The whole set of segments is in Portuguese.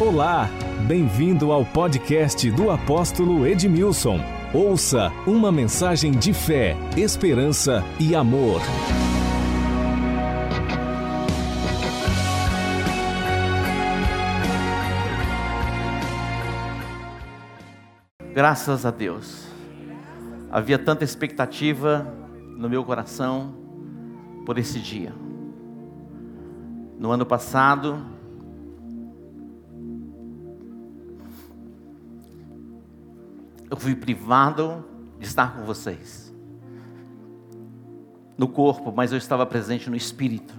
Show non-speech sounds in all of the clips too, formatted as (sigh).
Olá, bem-vindo ao podcast do apóstolo Edmilson. Ouça uma mensagem de fé, esperança e amor. Graças a Deus. Havia tanta expectativa no meu coração por esse dia. No ano passado, eu fui privado de estar com vocês. No corpo, mas eu estava presente no espírito.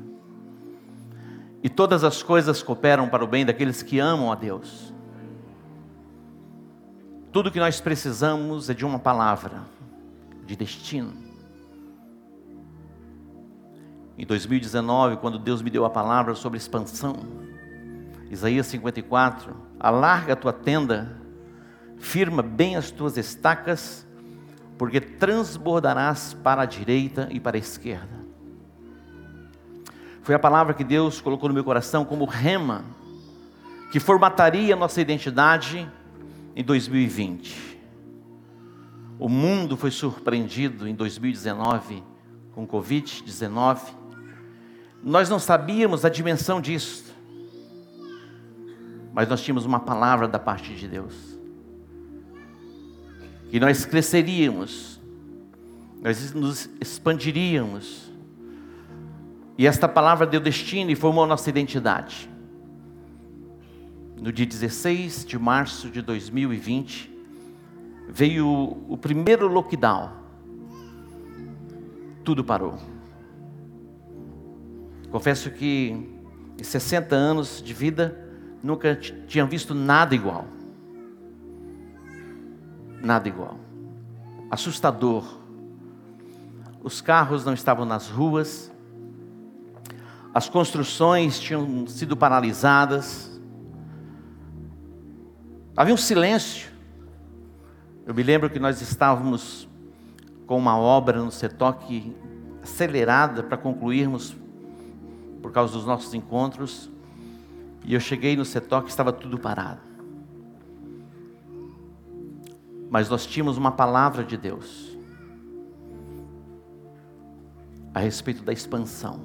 E todas as coisas cooperam para o bem daqueles que amam a Deus. Tudo que nós precisamos é de uma palavra, de destino. Em 2019, quando Deus me deu a palavra sobre expansão, Isaías 54, alarga a tua tenda firma bem as tuas estacas, porque transbordarás para a direita e para a esquerda. Foi a palavra que Deus colocou no meu coração como rema, que formataria a nossa identidade em 2020. O mundo foi surpreendido em 2019 com Covid-19. Nós não sabíamos a dimensão disso, mas nós tínhamos uma palavra da parte de Deus que nós cresceríamos, nós nos expandiríamos. E esta palavra deu destino e formou nossa identidade. No dia 16 de março de 2020, veio o primeiro lockdown. Tudo parou. Confesso que em 60 anos de vida, nunca tinha visto nada igual nada igual. Assustador. Os carros não estavam nas ruas, as construções tinham sido paralisadas, havia um silêncio. Eu me lembro que nós estávamos com uma obra no Setoque acelerada para concluirmos por causa dos nossos encontros, e eu cheguei no Setoque estava tudo parado mas nós tínhamos uma palavra de Deus a respeito da expansão.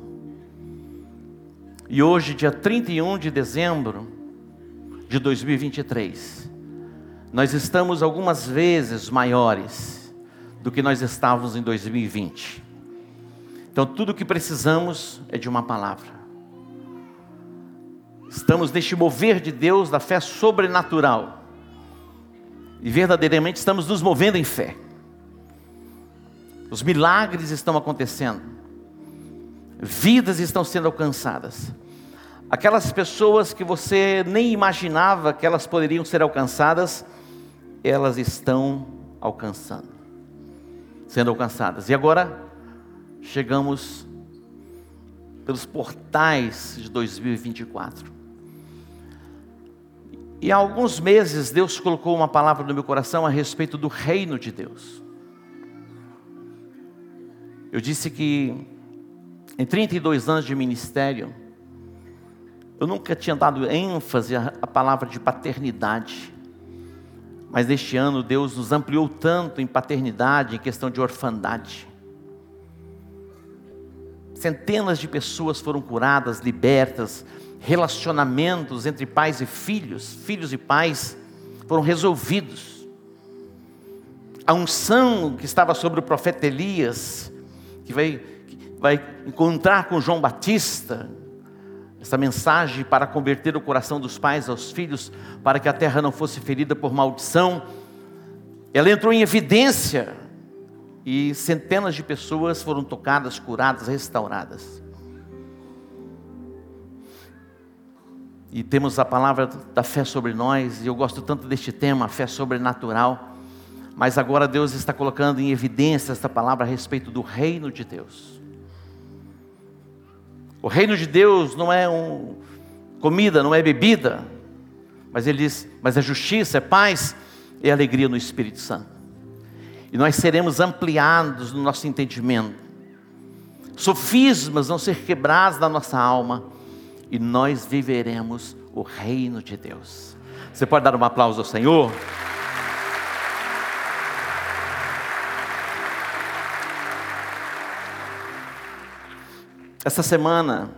E hoje, dia 31 de dezembro de 2023, nós estamos algumas vezes maiores do que nós estávamos em 2020. Então, tudo o que precisamos é de uma palavra. Estamos neste mover de Deus da fé sobrenatural e verdadeiramente estamos nos movendo em fé. Os milagres estão acontecendo. Vidas estão sendo alcançadas. Aquelas pessoas que você nem imaginava que elas poderiam ser alcançadas, elas estão alcançando, sendo alcançadas. E agora chegamos pelos portais de 2024. E há alguns meses Deus colocou uma palavra no meu coração a respeito do reino de Deus. Eu disse que em 32 anos de ministério, eu nunca tinha dado ênfase à palavra de paternidade. Mas neste ano Deus nos ampliou tanto em paternidade, em questão de orfandade. Centenas de pessoas foram curadas, libertas, relacionamentos entre pais e filhos, filhos e pais, foram resolvidos. A unção que estava sobre o profeta Elias, que vai, que vai encontrar com João Batista, essa mensagem para converter o coração dos pais aos filhos, para que a terra não fosse ferida por maldição, ela entrou em evidência e centenas de pessoas foram tocadas, curadas, restauradas. E temos a palavra da fé sobre nós, e eu gosto tanto deste tema, fé sobrenatural. Mas agora Deus está colocando em evidência esta palavra a respeito do reino de Deus. O reino de Deus não é um comida, não é bebida, mas ele diz, mas é justiça, é paz e alegria no Espírito Santo. E nós seremos ampliados no nosso entendimento. Sofismas vão ser quebrados da nossa alma e nós viveremos o reino de Deus. Você pode dar um aplauso ao Senhor? Essa semana,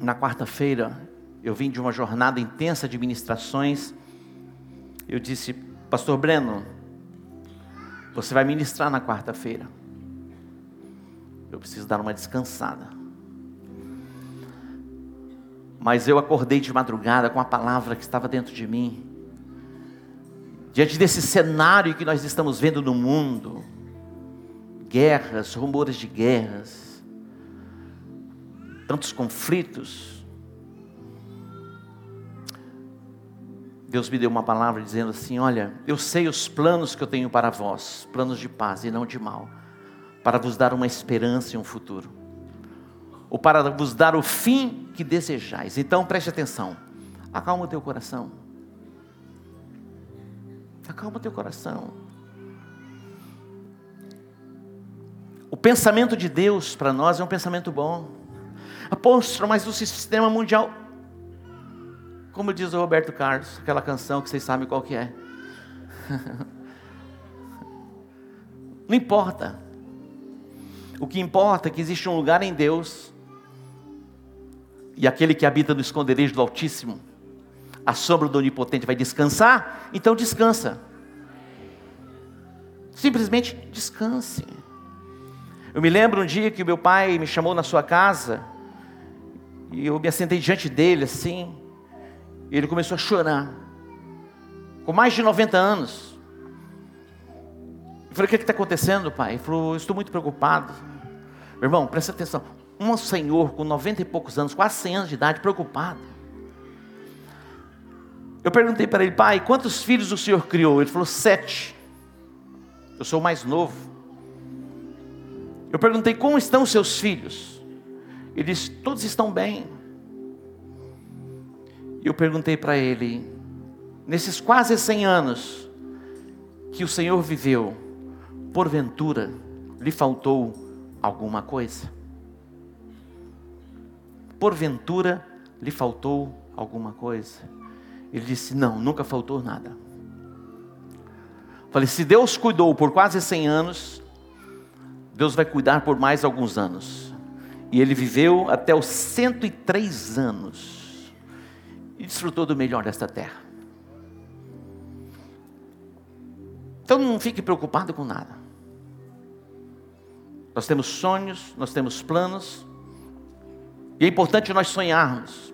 na quarta-feira, eu vim de uma jornada intensa de ministrações. Eu disse, Pastor Breno, você vai ministrar na quarta-feira. Eu preciso dar uma descansada. Mas eu acordei de madrugada com a palavra que estava dentro de mim. Diante desse cenário que nós estamos vendo no mundo, guerras, rumores de guerras, tantos conflitos. Deus me deu uma palavra dizendo assim: Olha, eu sei os planos que eu tenho para vós, planos de paz e não de mal, para vos dar uma esperança e um futuro, ou para vos dar o fim que desejais. Então preste atenção, acalma o teu coração, acalma o teu coração. O pensamento de Deus para nós é um pensamento bom. Apóstolo, mas o sistema mundial. Como diz o Roberto Carlos, aquela canção que vocês sabem qual que é. (laughs) Não importa. O que importa é que existe um lugar em Deus. E aquele que habita no esconderijo do Altíssimo, a sombra do Onipotente vai descansar, então descansa. Simplesmente descanse. Eu me lembro um dia que meu pai me chamou na sua casa e eu me assentei diante dele assim. E ele começou a chorar. Com mais de 90 anos. Eu falei: O que é está acontecendo, pai? Ele falou: Estou muito preocupado. Meu irmão, presta atenção. Um senhor com 90 e poucos anos, quase 100 anos de idade, preocupado. Eu perguntei para ele, pai, quantos filhos o senhor criou? Ele falou: Sete. Eu sou o mais novo. Eu perguntei: Como estão os seus filhos? Ele disse: Todos estão bem. E eu perguntei para ele: Nesses quase 100 anos que o Senhor viveu, porventura lhe faltou alguma coisa? Porventura lhe faltou alguma coisa? Ele disse: Não, nunca faltou nada. Falei: Se Deus cuidou por quase 100 anos, Deus vai cuidar por mais alguns anos. E ele viveu até os 103 anos. E desfrutou do melhor desta terra. Então não fique preocupado com nada. Nós temos sonhos, nós temos planos. E é importante nós sonharmos,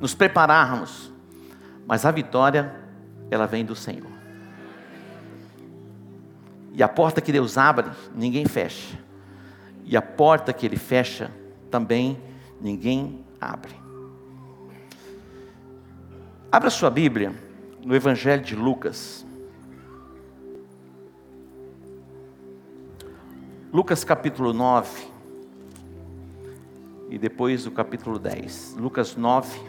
nos prepararmos. Mas a vitória, ela vem do Senhor. E a porta que Deus abre, ninguém fecha. E a porta que Ele fecha, também ninguém abre. Abra sua Bíblia no Evangelho de Lucas. Lucas capítulo 9. E depois o capítulo 10. Lucas 9,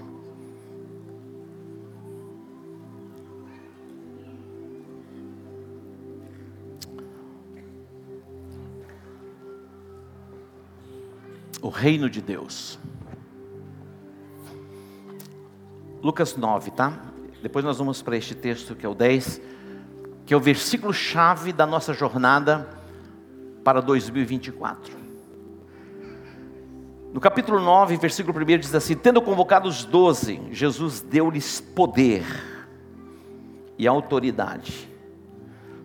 o reino de Deus. Lucas 9, tá? Depois nós vamos para este texto que é o 10, que é o versículo chave da nossa jornada para 2024. No capítulo 9, versículo 1 diz assim: Tendo convocado os doze, Jesus deu-lhes poder e autoridade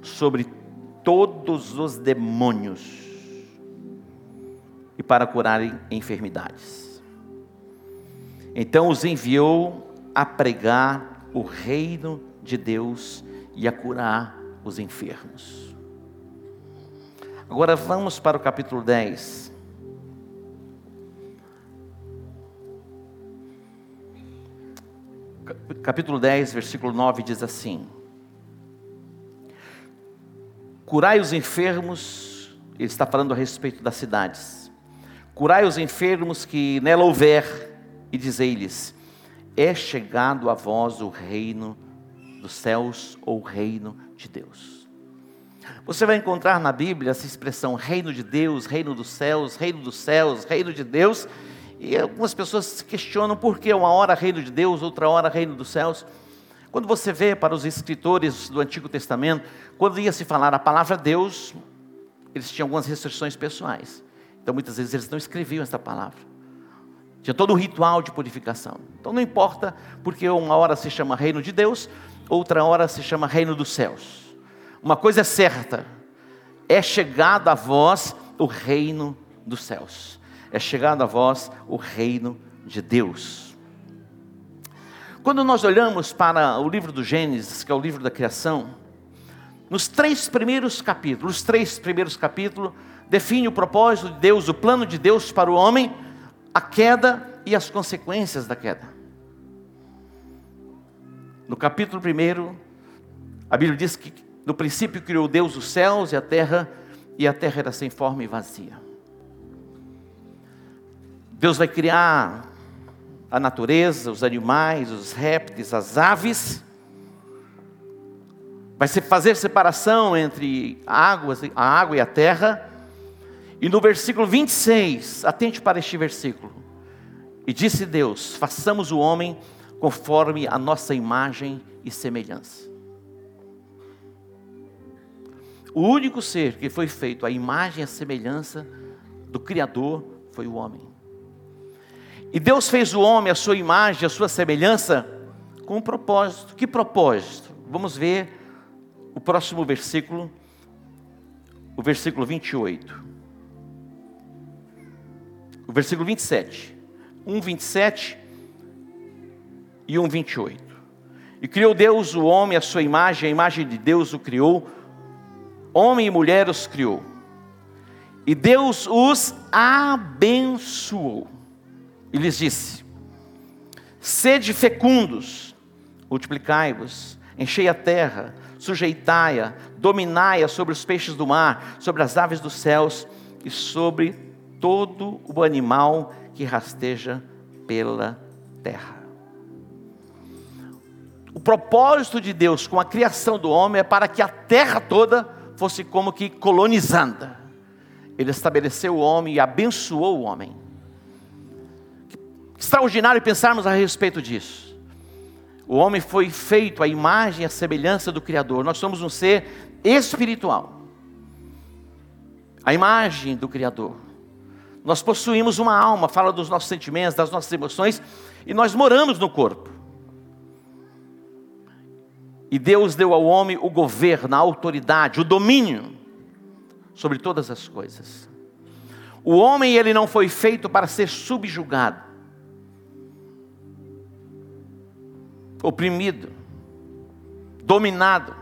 sobre todos os demônios e para curarem enfermidades. Então os enviou a pregar o reino de Deus e a curar os enfermos. Agora vamos para o capítulo 10. Capítulo 10, versículo 9 diz assim: Curai os enfermos, ele está falando a respeito das cidades Curai os enfermos que nela houver, e dizei-lhes: É chegado a vós o reino dos céus ou o reino de Deus. Você vai encontrar na Bíblia essa expressão reino de Deus, reino dos céus, reino dos céus, reino de Deus, E algumas pessoas se questionam por que uma hora reino de Deus, outra hora reino dos céus. Quando você vê para os escritores do Antigo Testamento, quando ia se falar a palavra Deus, eles tinham algumas restrições pessoais. Então muitas vezes eles não escreviam essa palavra. Tinha todo um ritual de purificação. Então não importa, porque uma hora se chama reino de Deus, outra hora se chama reino dos céus. Uma coisa é certa: é chegado a vós o reino dos céus. É chegado a vós o reino de Deus. Quando nós olhamos para o livro do Gênesis, que é o livro da criação, nos três primeiros capítulos, os três primeiros capítulos, define o propósito de Deus, o plano de Deus para o homem, a queda e as consequências da queda. No capítulo 1, a Bíblia diz que no princípio criou Deus os céus e a terra, e a terra era sem forma e vazia. Deus vai criar a natureza, os animais, os répteis, as aves. Vai fazer separação entre águas, a água e a terra. E no versículo 26, atente para este versículo. E disse Deus: façamos o homem conforme a nossa imagem e semelhança. O único ser que foi feito à imagem e a semelhança do Criador foi o homem. E Deus fez o homem à sua imagem, à sua semelhança, com um propósito. Que propósito? Vamos ver o próximo versículo, o versículo 28. O versículo 27. 1, 27 e 1, 28. E criou Deus o homem à sua imagem, a imagem de Deus o criou, homem e mulher os criou. E Deus os abençoou. E lhes disse: Sede fecundos, multiplicai-vos, enchei a terra, sujeitai-a, dominai-a sobre os peixes do mar, sobre as aves dos céus e sobre todo o animal que rasteja pela terra. O propósito de Deus com a criação do homem é para que a terra toda fosse como que colonizada. Ele estabeleceu o homem e abençoou o homem. Extraordinário pensarmos a respeito disso. O homem foi feito à imagem e à semelhança do Criador. Nós somos um ser espiritual. A imagem do Criador. Nós possuímos uma alma, fala dos nossos sentimentos, das nossas emoções, e nós moramos no corpo. E Deus deu ao homem o governo, a autoridade, o domínio sobre todas as coisas. O homem ele não foi feito para ser subjugado, oprimido, dominado.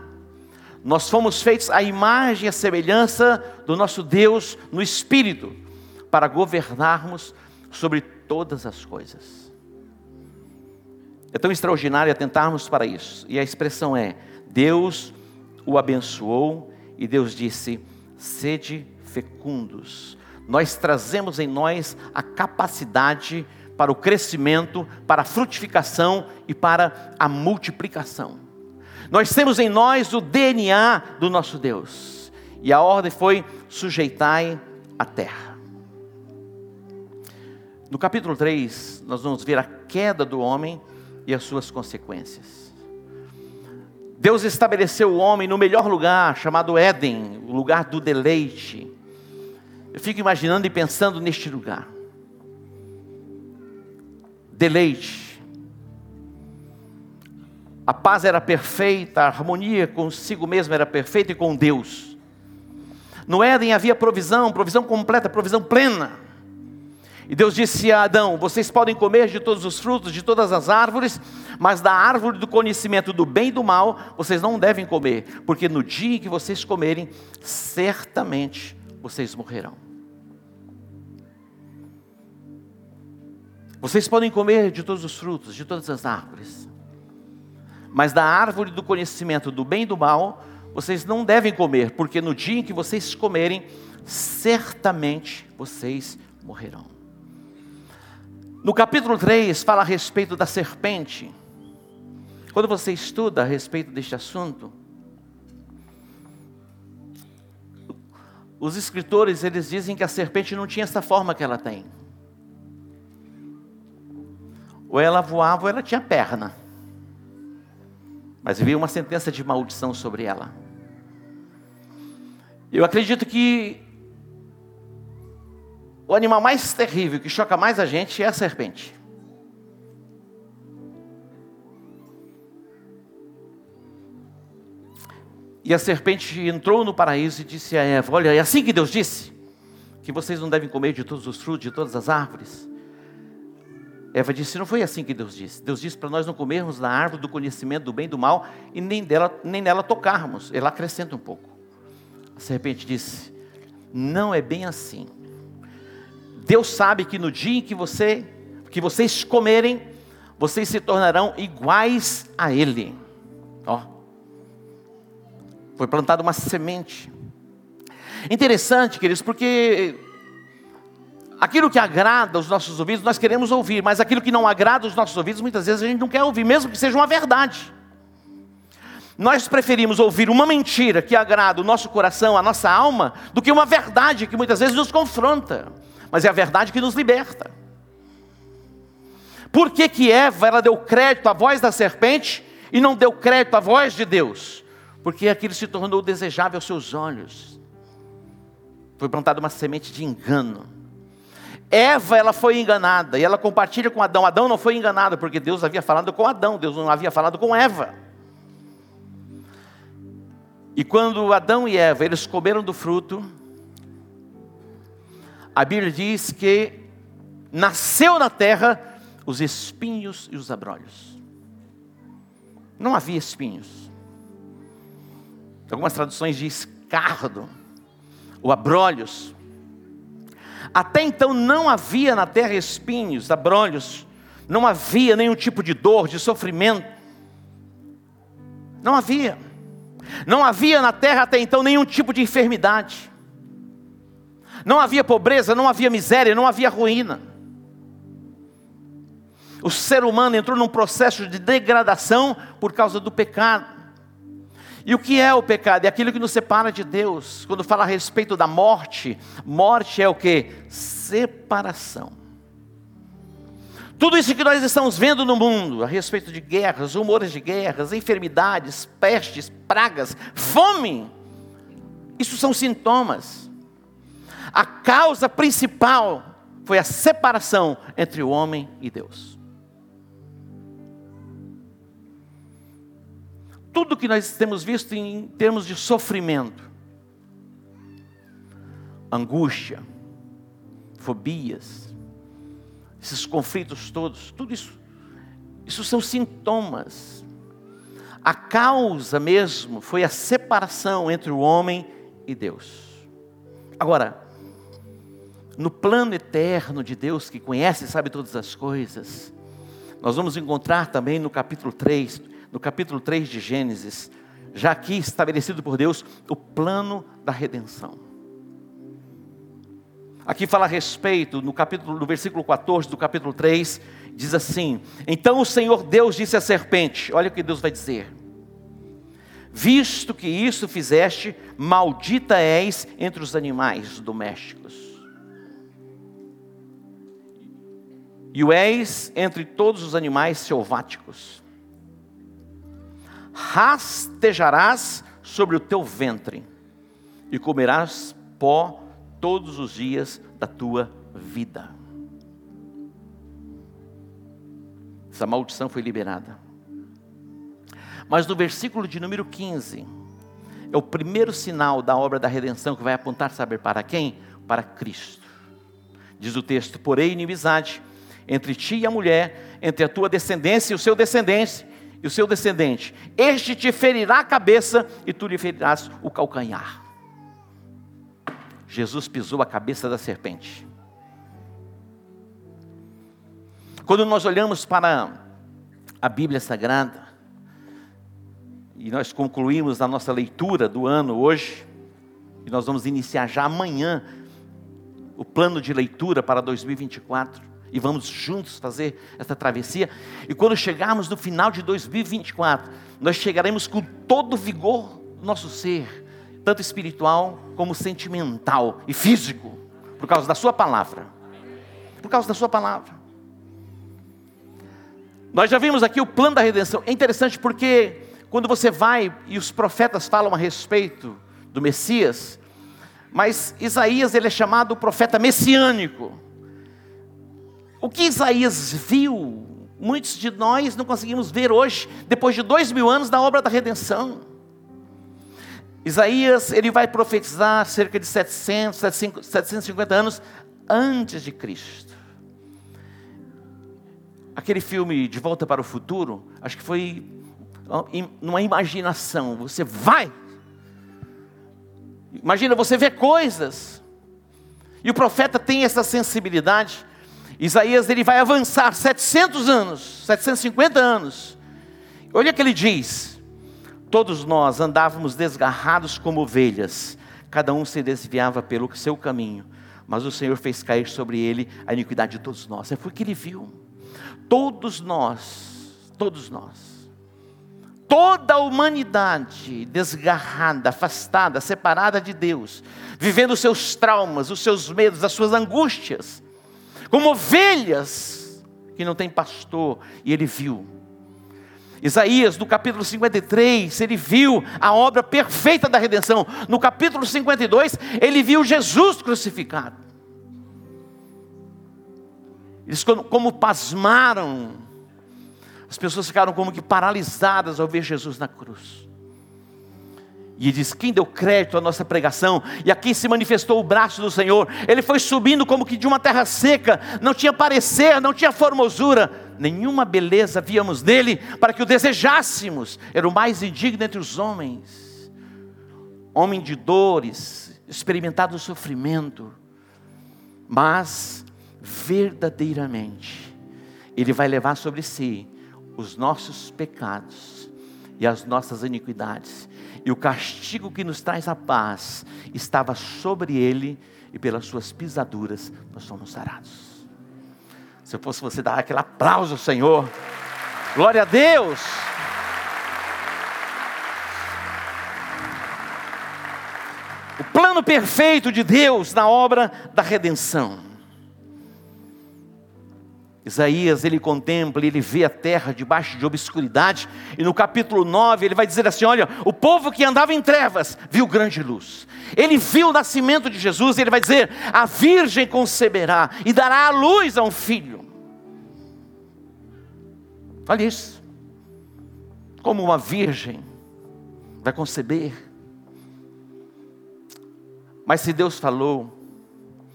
Nós fomos feitos à imagem e à semelhança do nosso Deus no espírito para governarmos sobre todas as coisas. É tão extraordinário atentarmos para isso. E a expressão é: Deus o abençoou e Deus disse: sede fecundos. Nós trazemos em nós a capacidade para o crescimento, para a frutificação e para a multiplicação. Nós temos em nós o DNA do nosso Deus. E a ordem foi: sujeitai a terra. No capítulo 3, nós vamos ver a queda do homem e as suas consequências. Deus estabeleceu o homem no melhor lugar, chamado Éden, o lugar do deleite. Eu fico imaginando e pensando neste lugar. Deleite. A paz era perfeita, a harmonia consigo mesmo era perfeita e com Deus. No Éden havia provisão, provisão completa, provisão plena. E Deus disse a Adão: Vocês podem comer de todos os frutos, de todas as árvores, mas da árvore do conhecimento do bem e do mal, vocês não devem comer, porque no dia em que vocês comerem, certamente vocês morrerão. Vocês podem comer de todos os frutos, de todas as árvores, mas da árvore do conhecimento do bem e do mal, vocês não devem comer, porque no dia em que vocês comerem, certamente vocês morrerão. No capítulo 3 fala a respeito da serpente. Quando você estuda a respeito deste assunto, os escritores eles dizem que a serpente não tinha essa forma que ela tem. Ou ela voava ou ela tinha perna. Mas veio uma sentença de maldição sobre ela. Eu acredito que o animal mais terrível que choca mais a gente é a serpente. E a serpente entrou no paraíso e disse a Eva: Olha, é assim que Deus disse: que vocês não devem comer de todos os frutos, de todas as árvores. Eva disse: Não foi assim que Deus disse. Deus disse para nós não comermos da árvore do conhecimento do bem e do mal e nem, dela, nem nela tocarmos. Ela acrescenta um pouco. A serpente disse: Não é bem assim. Deus sabe que no dia em que você, que vocês comerem, vocês se tornarão iguais a Ele. Ó, foi plantada uma semente. Interessante, queridos, porque aquilo que agrada os nossos ouvidos, nós queremos ouvir, mas aquilo que não agrada os nossos ouvidos, muitas vezes a gente não quer ouvir, mesmo que seja uma verdade. Nós preferimos ouvir uma mentira que agrada o nosso coração, a nossa alma, do que uma verdade que muitas vezes nos confronta, mas é a verdade que nos liberta. Por que, que Eva ela deu crédito à voz da serpente e não deu crédito à voz de Deus? Porque aquilo se tornou desejável aos seus olhos. Foi plantada uma semente de engano. Eva, ela foi enganada e ela compartilha com Adão. Adão não foi enganado porque Deus havia falado com Adão, Deus não havia falado com Eva. E quando Adão e Eva, eles comeram do fruto, a Bíblia diz que nasceu na terra os espinhos e os abrolhos. Não havia espinhos. Algumas traduções diz cardo ou abrolhos. Até então não havia na terra espinhos, abrolhos, não havia nenhum tipo de dor, de sofrimento. Não havia. Não havia na terra até então nenhum tipo de enfermidade. Não havia pobreza, não havia miséria, não havia ruína. O ser humano entrou num processo de degradação por causa do pecado. E o que é o pecado? É aquilo que nos separa de Deus. Quando fala a respeito da morte, morte é o que? Separação. Tudo isso que nós estamos vendo no mundo, a respeito de guerras, rumores de guerras, enfermidades, pestes, pragas, fome, isso são sintomas. A causa principal foi a separação entre o homem e Deus. Tudo que nós temos visto em termos de sofrimento, angústia, fobias, esses conflitos todos, tudo isso, isso são sintomas. A causa mesmo foi a separação entre o homem e Deus. Agora, no plano eterno de Deus que conhece e sabe todas as coisas, nós vamos encontrar também no capítulo 3 no capítulo 3 de Gênesis, já aqui estabelecido por Deus o plano da redenção. Aqui fala a respeito, no capítulo, no versículo 14 do capítulo 3, diz assim: Então o Senhor Deus disse à serpente: Olha o que Deus vai dizer. Visto que isso fizeste, maldita és entre os animais domésticos. E o és entre todos os animais selváticos rastejarás sobre o teu ventre e comerás pó todos os dias da tua vida. Essa maldição foi liberada. Mas no versículo de número 15, é o primeiro sinal da obra da redenção que vai apontar, saber para quem? Para Cristo. Diz o texto: Porém, inimizade entre ti e a mulher, entre a tua descendência e o seu descendente, o seu descendente. Este te ferirá a cabeça e tu lhe ferirás o calcanhar. Jesus pisou a cabeça da serpente. Quando nós olhamos para a Bíblia Sagrada, e nós concluímos a nossa leitura do ano hoje, e nós vamos iniciar já amanhã o plano de leitura para 2024 e vamos juntos fazer essa travessia. E quando chegarmos no final de 2024, nós chegaremos com todo o vigor do nosso ser, tanto espiritual como sentimental e físico, por causa da Sua palavra. Por causa da Sua palavra. Nós já vimos aqui o plano da redenção. É interessante porque quando você vai e os profetas falam a respeito do Messias, mas Isaías ele é chamado profeta messiânico. O que Isaías viu, muitos de nós não conseguimos ver hoje, depois de dois mil anos da obra da redenção. Isaías ele vai profetizar cerca de 700, 750 anos antes de Cristo. Aquele filme De Volta para o Futuro, acho que foi numa imaginação. Você vai. Imagina, você vê coisas. E o profeta tem essa sensibilidade. Isaías ele vai avançar 700 anos, 750 anos. Olha o que ele diz: Todos nós andávamos desgarrados como ovelhas, cada um se desviava pelo seu caminho, mas o Senhor fez cair sobre ele a iniquidade de todos nós. É porque ele viu. Todos nós, todos nós, toda a humanidade desgarrada, afastada, separada de Deus, vivendo os seus traumas, os seus medos, as suas angústias, como ovelhas que não tem pastor, e ele viu. Isaías, no capítulo 53, ele viu a obra perfeita da redenção. No capítulo 52, ele viu Jesus crucificado. Eles, como pasmaram, as pessoas ficaram como que paralisadas ao ver Jesus na cruz. E diz: Quem deu crédito à nossa pregação? E aqui se manifestou o braço do Senhor. Ele foi subindo como que de uma terra seca, não tinha parecer, não tinha formosura, nenhuma beleza víamos nele para que o desejássemos. Era o mais indigno entre os homens, homem de dores, experimentado o sofrimento, mas verdadeiramente, ele vai levar sobre si os nossos pecados e as nossas iniquidades e o castigo que nos traz a paz estava sobre ele, e pelas suas pisaduras nós somos sarados. Se eu fosse você dar aquele aplauso ao Senhor, glória a Deus. O plano perfeito de Deus na obra da redenção. Isaías, ele contempla, ele vê a terra debaixo de obscuridade, e no capítulo 9 ele vai dizer assim: Olha, o povo que andava em trevas viu grande luz. Ele viu o nascimento de Jesus, e ele vai dizer: A virgem conceberá e dará a luz a um filho. Olha isso. Como uma virgem vai conceber. Mas se Deus falou,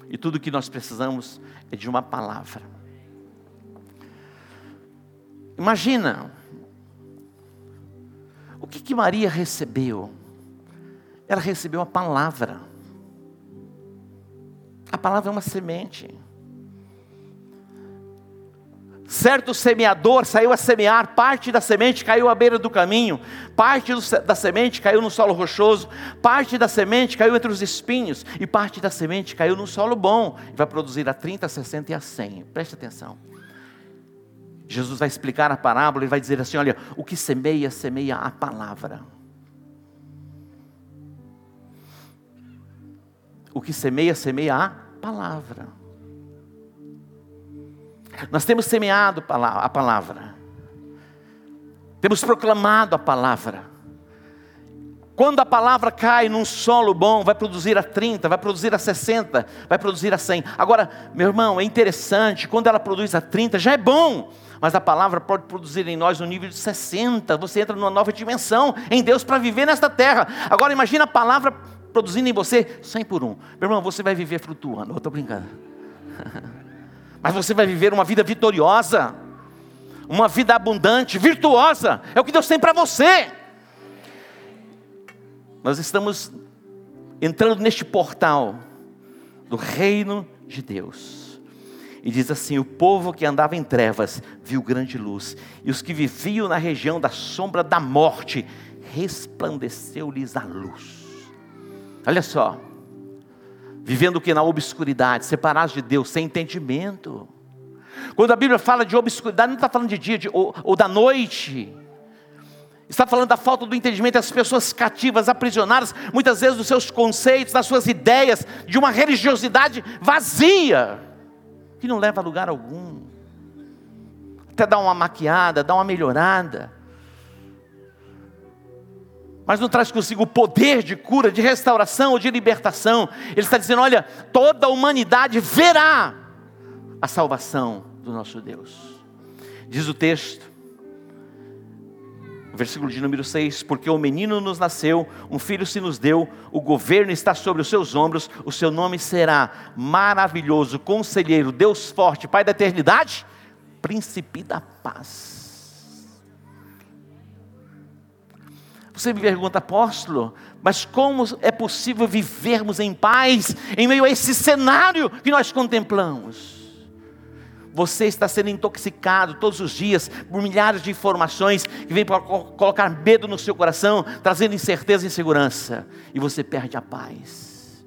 e tudo que nós precisamos é de uma palavra. Imagina, o que, que Maria recebeu? Ela recebeu a palavra. A palavra é uma semente. Certo semeador saiu a semear, parte da semente caiu à beira do caminho, parte da semente caiu no solo rochoso, parte da semente caiu entre os espinhos, e parte da semente caiu no solo bom, e vai produzir a 30, a 60 e a 100. Preste atenção. Jesus vai explicar a parábola, ele vai dizer assim: olha, o que semeia, semeia a palavra. O que semeia, semeia a palavra. Nós temos semeado a palavra, temos proclamado a palavra. Quando a palavra cai num solo bom, vai produzir a 30, vai produzir a 60, vai produzir a 100. Agora, meu irmão, é interessante, quando ela produz a 30, já é bom mas a palavra pode produzir em nós um nível de 60. Você entra numa nova dimensão em Deus para viver nesta terra. Agora imagina a palavra produzindo em você 100 por 1. Meu irmão, você vai viver flutuando. Eu estou brincando. (laughs) Mas você vai viver uma vida vitoriosa, uma vida abundante, virtuosa. É o que Deus tem para você. Nós estamos entrando neste portal do reino de Deus. E diz assim: O povo que andava em trevas viu grande luz, e os que viviam na região da sombra da morte, resplandeceu-lhes a luz. Olha só, vivendo que na obscuridade, separados de Deus, sem entendimento. Quando a Bíblia fala de obscuridade, não está falando de dia de, ou, ou da noite, está falando da falta do entendimento das pessoas cativas, aprisionadas, muitas vezes dos seus conceitos, das suas ideias, de uma religiosidade vazia que não leva a lugar algum. até dar uma maquiada, dar uma melhorada. Mas não traz consigo o poder de cura, de restauração ou de libertação. Ele está dizendo: olha, toda a humanidade verá a salvação do nosso Deus. Diz o texto, versículo de número 6: Porque o menino nos nasceu, um filho se nos deu, o governo está sobre os seus ombros, o seu nome será maravilhoso, conselheiro, Deus forte, Pai da eternidade, príncipe da paz. Você me pergunta, apóstolo, mas como é possível vivermos em paz em meio a esse cenário que nós contemplamos? Você está sendo intoxicado todos os dias por milhares de informações que vêm para colocar medo no seu coração, trazendo incerteza e insegurança, e você perde a paz.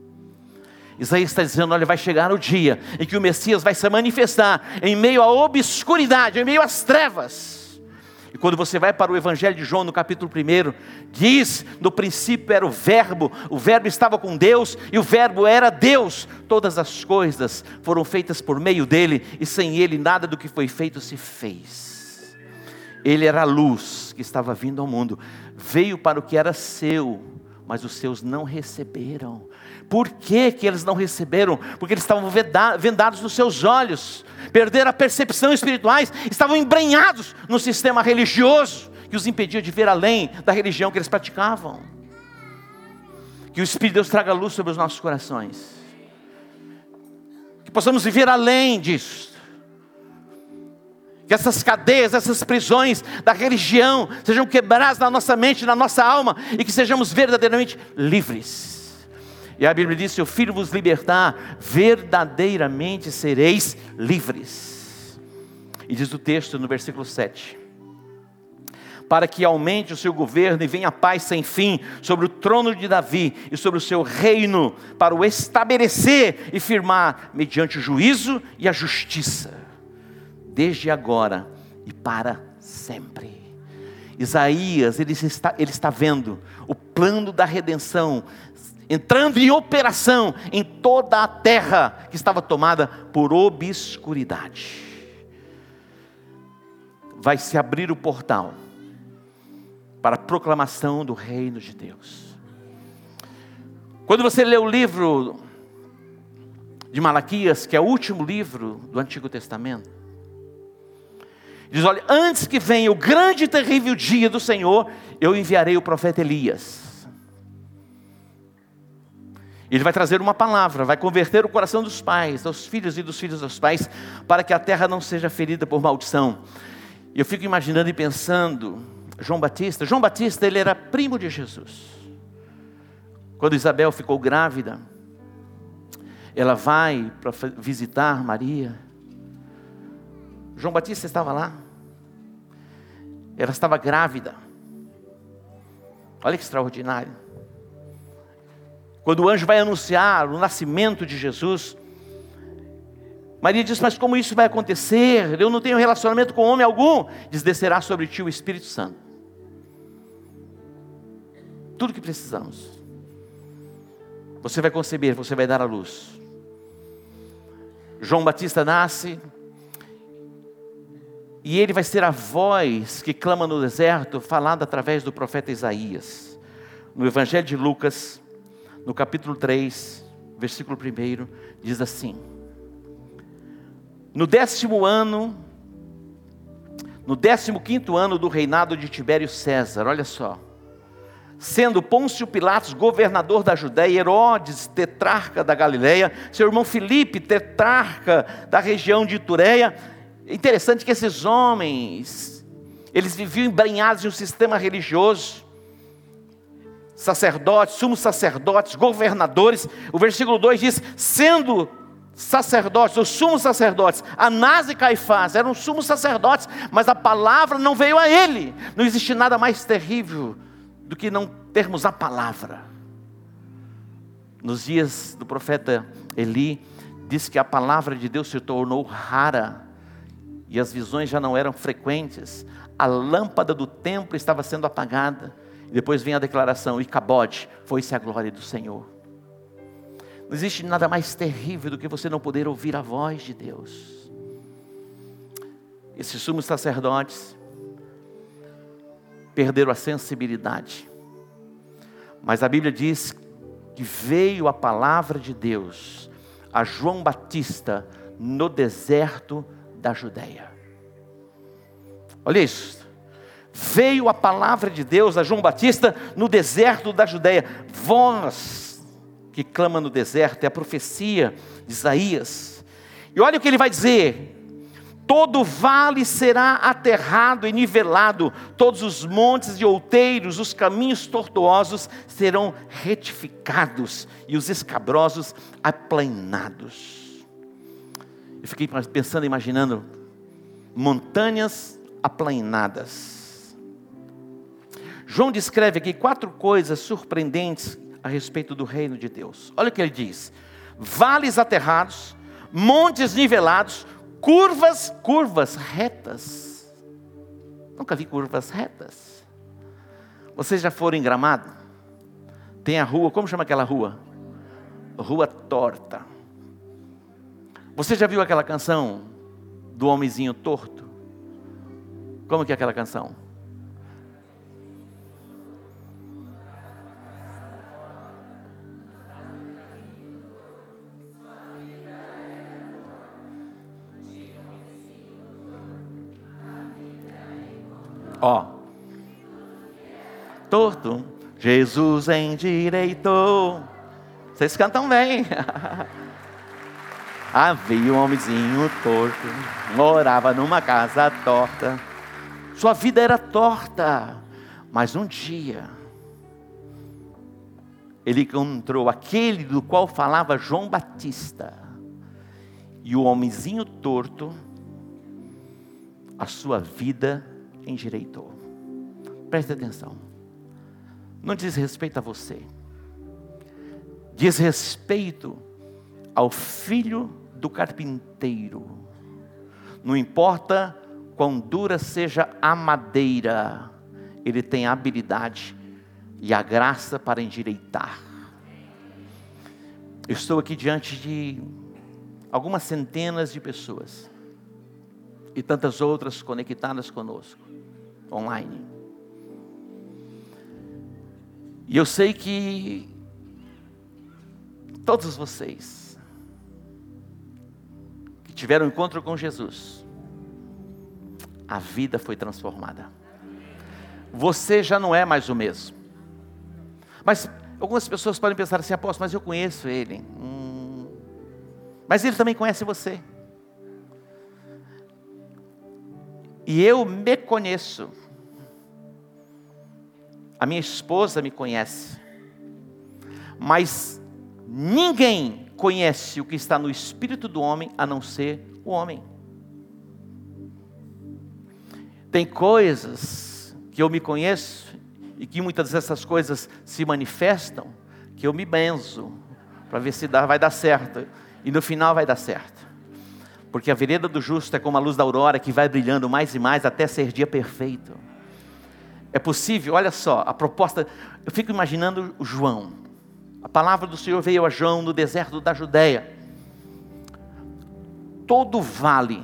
Isaías está dizendo: olha, vai chegar o dia em que o Messias vai se manifestar em meio à obscuridade, em meio às trevas e quando você vai para o Evangelho de João, no capítulo 1, diz: no princípio era o Verbo, o Verbo estava com Deus e o Verbo era Deus. Todas as coisas foram feitas por meio dele e sem ele nada do que foi feito se fez. Ele era a luz que estava vindo ao mundo, veio para o que era seu, mas os seus não receberam. Por que, que eles não receberam? Porque eles estavam vendados nos seus olhos, perderam a percepção espirituais, estavam embrenhados no sistema religioso que os impedia de ver além da religião que eles praticavam. Que o Espírito de Deus traga luz sobre os nossos corações, que possamos viver além disso. Que essas cadeias, essas prisões da religião sejam quebradas na nossa mente, na nossa alma, e que sejamos verdadeiramente livres e a Bíblia diz: se o Filho vos libertar, verdadeiramente sereis livres. E diz o texto no versículo 7 para que aumente o seu governo e venha a paz sem fim sobre o trono de Davi e sobre o seu reino, para o estabelecer e firmar mediante o juízo e a justiça, desde agora e para sempre. Isaías, ele está, ele está vendo o plano da redenção entrando em operação em toda a terra que estava tomada por obscuridade. Vai se abrir o portal para a proclamação do reino de Deus. Quando você lê o livro de Malaquias, que é o último livro do Antigo Testamento, diz: Olha, antes que venha o grande e terrível dia do Senhor, eu enviarei o profeta Elias ele vai trazer uma palavra, vai converter o coração dos pais, dos filhos e dos filhos dos pais, para que a terra não seja ferida por maldição. Eu fico imaginando e pensando, João Batista, João Batista ele era primo de Jesus. Quando Isabel ficou grávida, ela vai para visitar Maria. João Batista estava lá. Ela estava grávida. Olha que extraordinário. Quando o anjo vai anunciar o nascimento de Jesus, Maria diz: Mas como isso vai acontecer? Eu não tenho relacionamento com homem algum. Diz: Descerá sobre ti o Espírito Santo. Tudo que precisamos. Você vai conceber, você vai dar à luz. João Batista nasce, e ele vai ser a voz que clama no deserto, falada através do profeta Isaías. No Evangelho de Lucas, no capítulo 3, versículo 1, diz assim: No décimo ano, no décimo quinto ano do reinado de Tibério César, olha só, sendo Pôncio Pilatos governador da Judéia, Herodes tetrarca da Galileia, seu irmão Filipe tetrarca da região de Itureia. Interessante que esses homens, eles viviam embranhados em um sistema religioso, sacerdotes, sumos sacerdotes, governadores. O versículo 2 diz: sendo sacerdotes, os sumos sacerdotes, Anás e Caifás eram sumos sacerdotes, mas a palavra não veio a ele. Não existe nada mais terrível do que não termos a palavra. Nos dias do profeta Eli, diz que a palavra de Deus se tornou rara e as visões já não eram frequentes. A lâmpada do templo estava sendo apagada e depois vem a declaração: e cabode, foi-se a glória do Senhor. Não existe nada mais terrível do que você não poder ouvir a voz de Deus. esses sumos sacerdotes perderam a sensibilidade. Mas a Bíblia diz que veio a palavra de Deus a João Batista no deserto da Judéia. Olha isso. Veio a palavra de Deus a João Batista no deserto da Judéia. Voz que clama no deserto, é a profecia de Isaías. E olha o que ele vai dizer: todo vale será aterrado e nivelado, todos os montes e outeiros, os caminhos tortuosos serão retificados e os escabrosos aplainados. Eu fiquei pensando, imaginando montanhas aplainadas. João descreve aqui quatro coisas surpreendentes a respeito do reino de Deus. Olha o que ele diz: vales aterrados, montes nivelados, curvas, curvas retas. Nunca vi curvas retas. Vocês já foram em Gramado? Tem a rua, como chama aquela rua? Rua torta. Você já viu aquela canção do homenzinho torto? Como que é aquela canção? Ó. Torto, Jesus endireitou. Vocês cantam bem. (laughs) Havia um homenzinho torto, morava numa casa torta. Sua vida era torta, mas um dia ele encontrou aquele do qual falava João Batista. E o homenzinho torto, a sua vida endireitou. Preste atenção. Não diz respeito a você. Diz respeito ao filho do carpinteiro. Não importa quão dura seja a madeira, ele tem a habilidade e a graça para endireitar. Eu estou aqui diante de algumas centenas de pessoas e tantas outras conectadas conosco online. E eu sei que todos vocês que tiveram encontro com Jesus, a vida foi transformada. Você já não é mais o mesmo. Mas algumas pessoas podem pensar assim, apóstolo, mas eu conheço ele. Hum, mas ele também conhece você. E eu me conheço. A minha esposa me conhece. Mas ninguém conhece o que está no espírito do homem a não ser o homem. Tem coisas que eu me conheço e que muitas dessas coisas se manifestam que eu me benzo para ver se dá, vai dar certo. E no final vai dar certo. Porque a vereda do justo é como a luz da aurora que vai brilhando mais e mais até ser dia perfeito. É possível, olha só, a proposta. Eu fico imaginando João. A palavra do Senhor veio a João no deserto da Judéia. Todo vale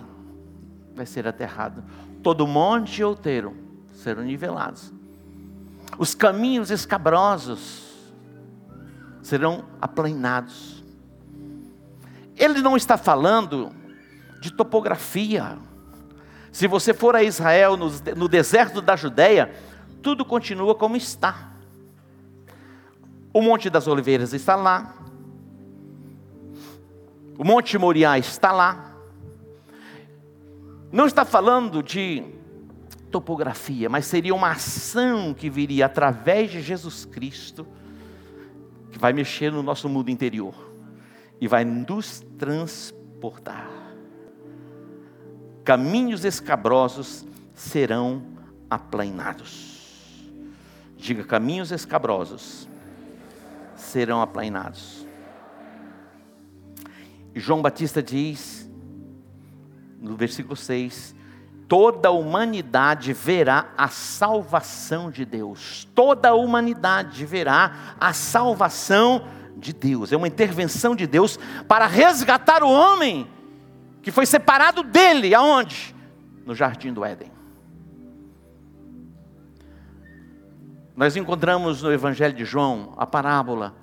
vai ser aterrado, todo monte e outeiro serão nivelados. Os caminhos escabrosos serão aplainados. Ele não está falando de topografia. Se você for a Israel, no, deserto da Judéia, tudo continua como está. O Monte das Oliveiras está lá. O Monte Moriá está lá. Não está falando de topografia, mas seria uma ação que viria através de Jesus Cristo, que vai mexer no nosso mundo interior e vai nos transportar caminhos escabrosos serão aplainados. Diga, caminhos escabrosos serão aplainados. João Batista diz, no versículo 6, toda a humanidade verá a salvação de Deus. Toda a humanidade verá a salvação de Deus. É uma intervenção de Deus para resgatar o homem que foi separado dele, aonde? no jardim do Éden. Nós encontramos no Evangelho de João a parábola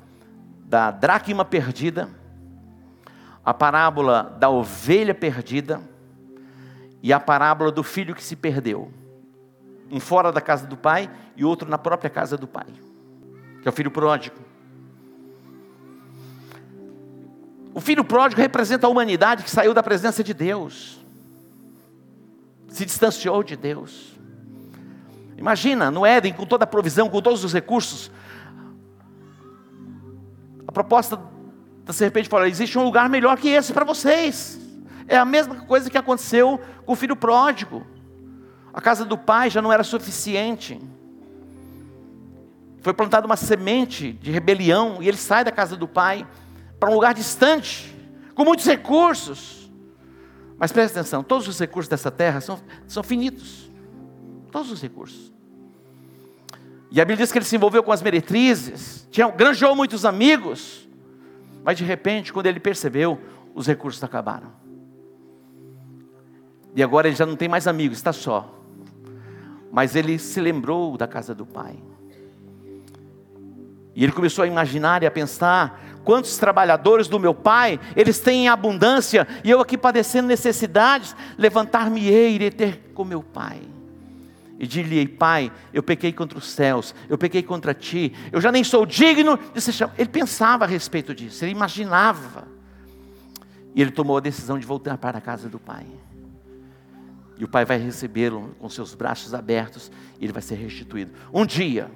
da dracma perdida, a parábola da ovelha perdida e a parábola do filho que se perdeu. Um fora da casa do pai e outro na própria casa do pai, que é o filho pródigo. O filho pródigo representa a humanidade que saiu da presença de Deus, se distanciou de Deus. Imagina, no Éden, com toda a provisão, com todos os recursos, a proposta da serpente falou: existe um lugar melhor que esse para vocês. É a mesma coisa que aconteceu com o filho pródigo. A casa do pai já não era suficiente. Foi plantada uma semente de rebelião e ele sai da casa do pai para um lugar distante, com muitos recursos. Mas preste atenção: todos os recursos dessa terra são, são finitos. Todos os recursos. E a Bíblia diz que ele se envolveu com as meretrizes, tinha, granjeou muitos amigos, mas de repente, quando ele percebeu, os recursos acabaram. E agora ele já não tem mais amigos, está só. Mas ele se lembrou da casa do pai. E ele começou a imaginar e a pensar: quantos trabalhadores do meu pai, eles têm em abundância, e eu aqui padecendo necessidades, levantar-me-ei e irei ter com meu pai e dir-lhe: Pai, eu pequei contra os céus, eu pequei contra ti, eu já nem sou digno de ser chamado. Ele pensava a respeito disso, ele imaginava. E ele tomou a decisão de voltar para a casa do Pai. E o Pai vai recebê-lo com seus braços abertos e ele vai ser restituído. Um dia,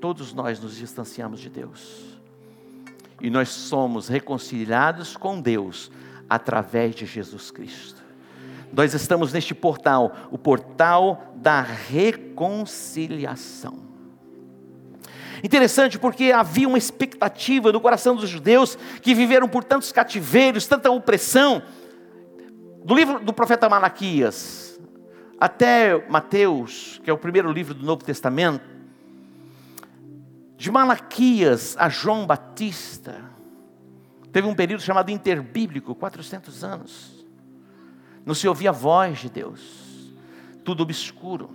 todos nós nos distanciamos de Deus. E nós somos reconciliados com Deus através de Jesus Cristo. Nós estamos neste portal, o portal da reconciliação. Interessante porque havia uma expectativa no coração dos judeus que viveram por tantos cativeiros, tanta opressão. Do livro do profeta Malaquias até Mateus, que é o primeiro livro do Novo Testamento, de Malaquias a João Batista, teve um período chamado interbíblico, 400 anos não se ouvia a voz de Deus, tudo obscuro.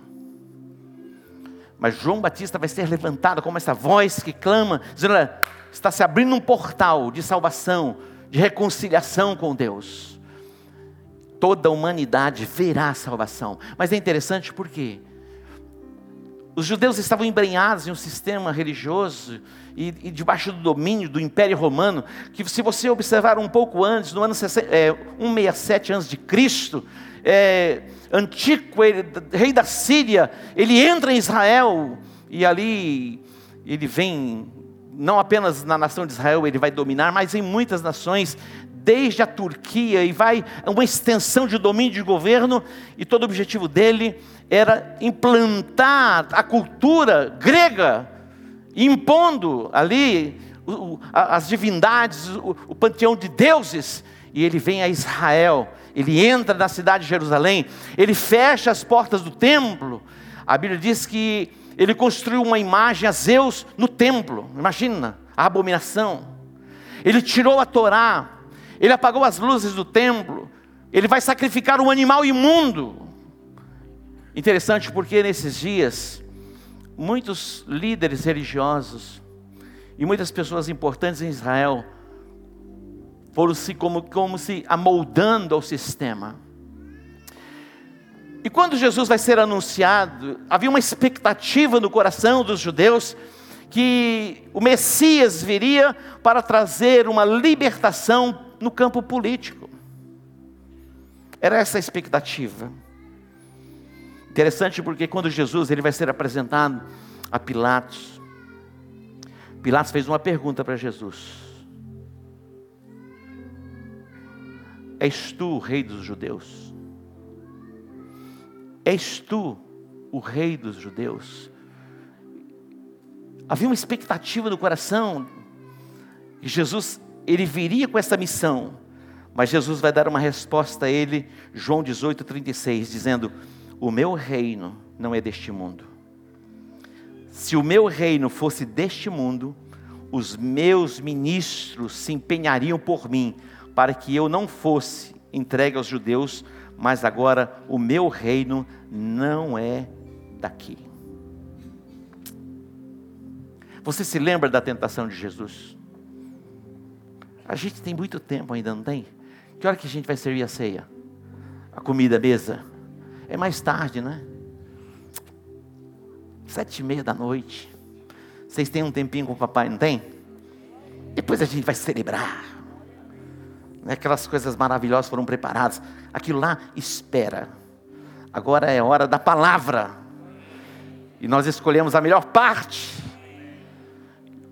Mas João Batista vai ser levantado como essa voz que clama, dizendo: está se abrindo um portal de salvação, de reconciliação com Deus. Toda a humanidade verá a salvação. Mas é interessante porque os judeus estavam embrenhados em um sistema religioso e, e, debaixo do domínio do Império Romano, que se você observar um pouco antes, no ano é, 167 antes de Cristo, é, Antico, ele, rei da Síria, ele entra em Israel e ali ele vem não apenas na nação de Israel ele vai dominar, mas em muitas nações, desde a Turquia, e vai uma extensão de domínio de governo, e todo o objetivo dele era implantar a cultura grega, impondo ali as divindades, o panteão de deuses, e ele vem a Israel, ele entra na cidade de Jerusalém, ele fecha as portas do templo. A Bíblia diz que ele construiu uma imagem a Zeus no templo, imagina a abominação. Ele tirou a Torá, ele apagou as luzes do templo, ele vai sacrificar um animal imundo. Interessante porque nesses dias, muitos líderes religiosos e muitas pessoas importantes em Israel foram se como, como se amoldando ao sistema. E quando Jesus vai ser anunciado, havia uma expectativa no coração dos judeus que o Messias viria para trazer uma libertação no campo político. Era essa a expectativa. Interessante porque quando Jesus ele vai ser apresentado a Pilatos, Pilatos fez uma pergunta para Jesus: És tu o rei dos judeus? És tu o rei dos judeus? Havia uma expectativa no coração que Jesus ele viria com essa missão, mas Jesus vai dar uma resposta a ele, João 18:36, dizendo: o meu reino não é deste mundo. Se o meu reino fosse deste mundo, os meus ministros se empenhariam por mim, para que eu não fosse entregue aos judeus mas agora o meu reino não é daqui. Você se lembra da tentação de Jesus? A gente tem muito tempo ainda, não tem? Que hora que a gente vai servir a ceia? A comida, a mesa? É mais tarde, né? Sete e meia da noite. Vocês têm um tempinho com o papai, não tem? Depois a gente vai celebrar. Né? Aquelas coisas maravilhosas foram preparadas. Aquilo lá espera. Agora é hora da palavra. E nós escolhemos a melhor parte,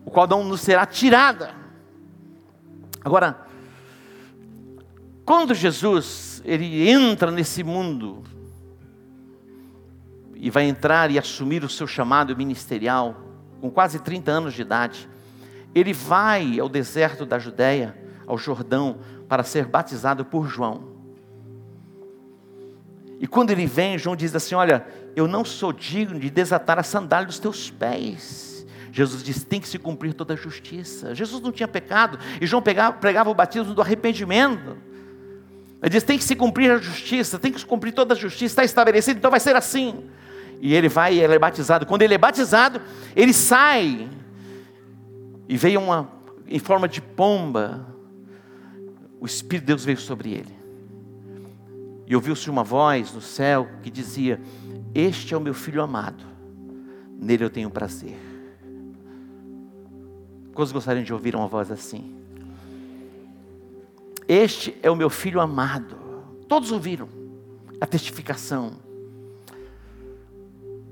o qual não nos será tirada. Agora, quando Jesus ele entra nesse mundo e vai entrar e assumir o seu chamado ministerial com quase 30 anos de idade, ele vai ao deserto da Judéia, ao Jordão, para ser batizado por João. E quando ele vem, João diz assim: Olha, eu não sou digno de desatar a sandália dos teus pés. Jesus diz: tem que se cumprir toda a justiça. Jesus não tinha pecado, e João pegava, pregava o batismo do arrependimento. Ele diz: tem que se cumprir a justiça, tem que se cumprir toda a justiça, está estabelecido, então vai ser assim. E ele vai e ele é batizado. Quando ele é batizado, ele sai, e veio uma, em forma de pomba, o Espírito de Deus veio sobre ele. E ouviu-se uma voz no céu que dizia: Este é o meu filho amado, nele eu tenho prazer. Quantos gostariam de ouvir uma voz assim? Este é o meu filho amado. Todos ouviram a testificação.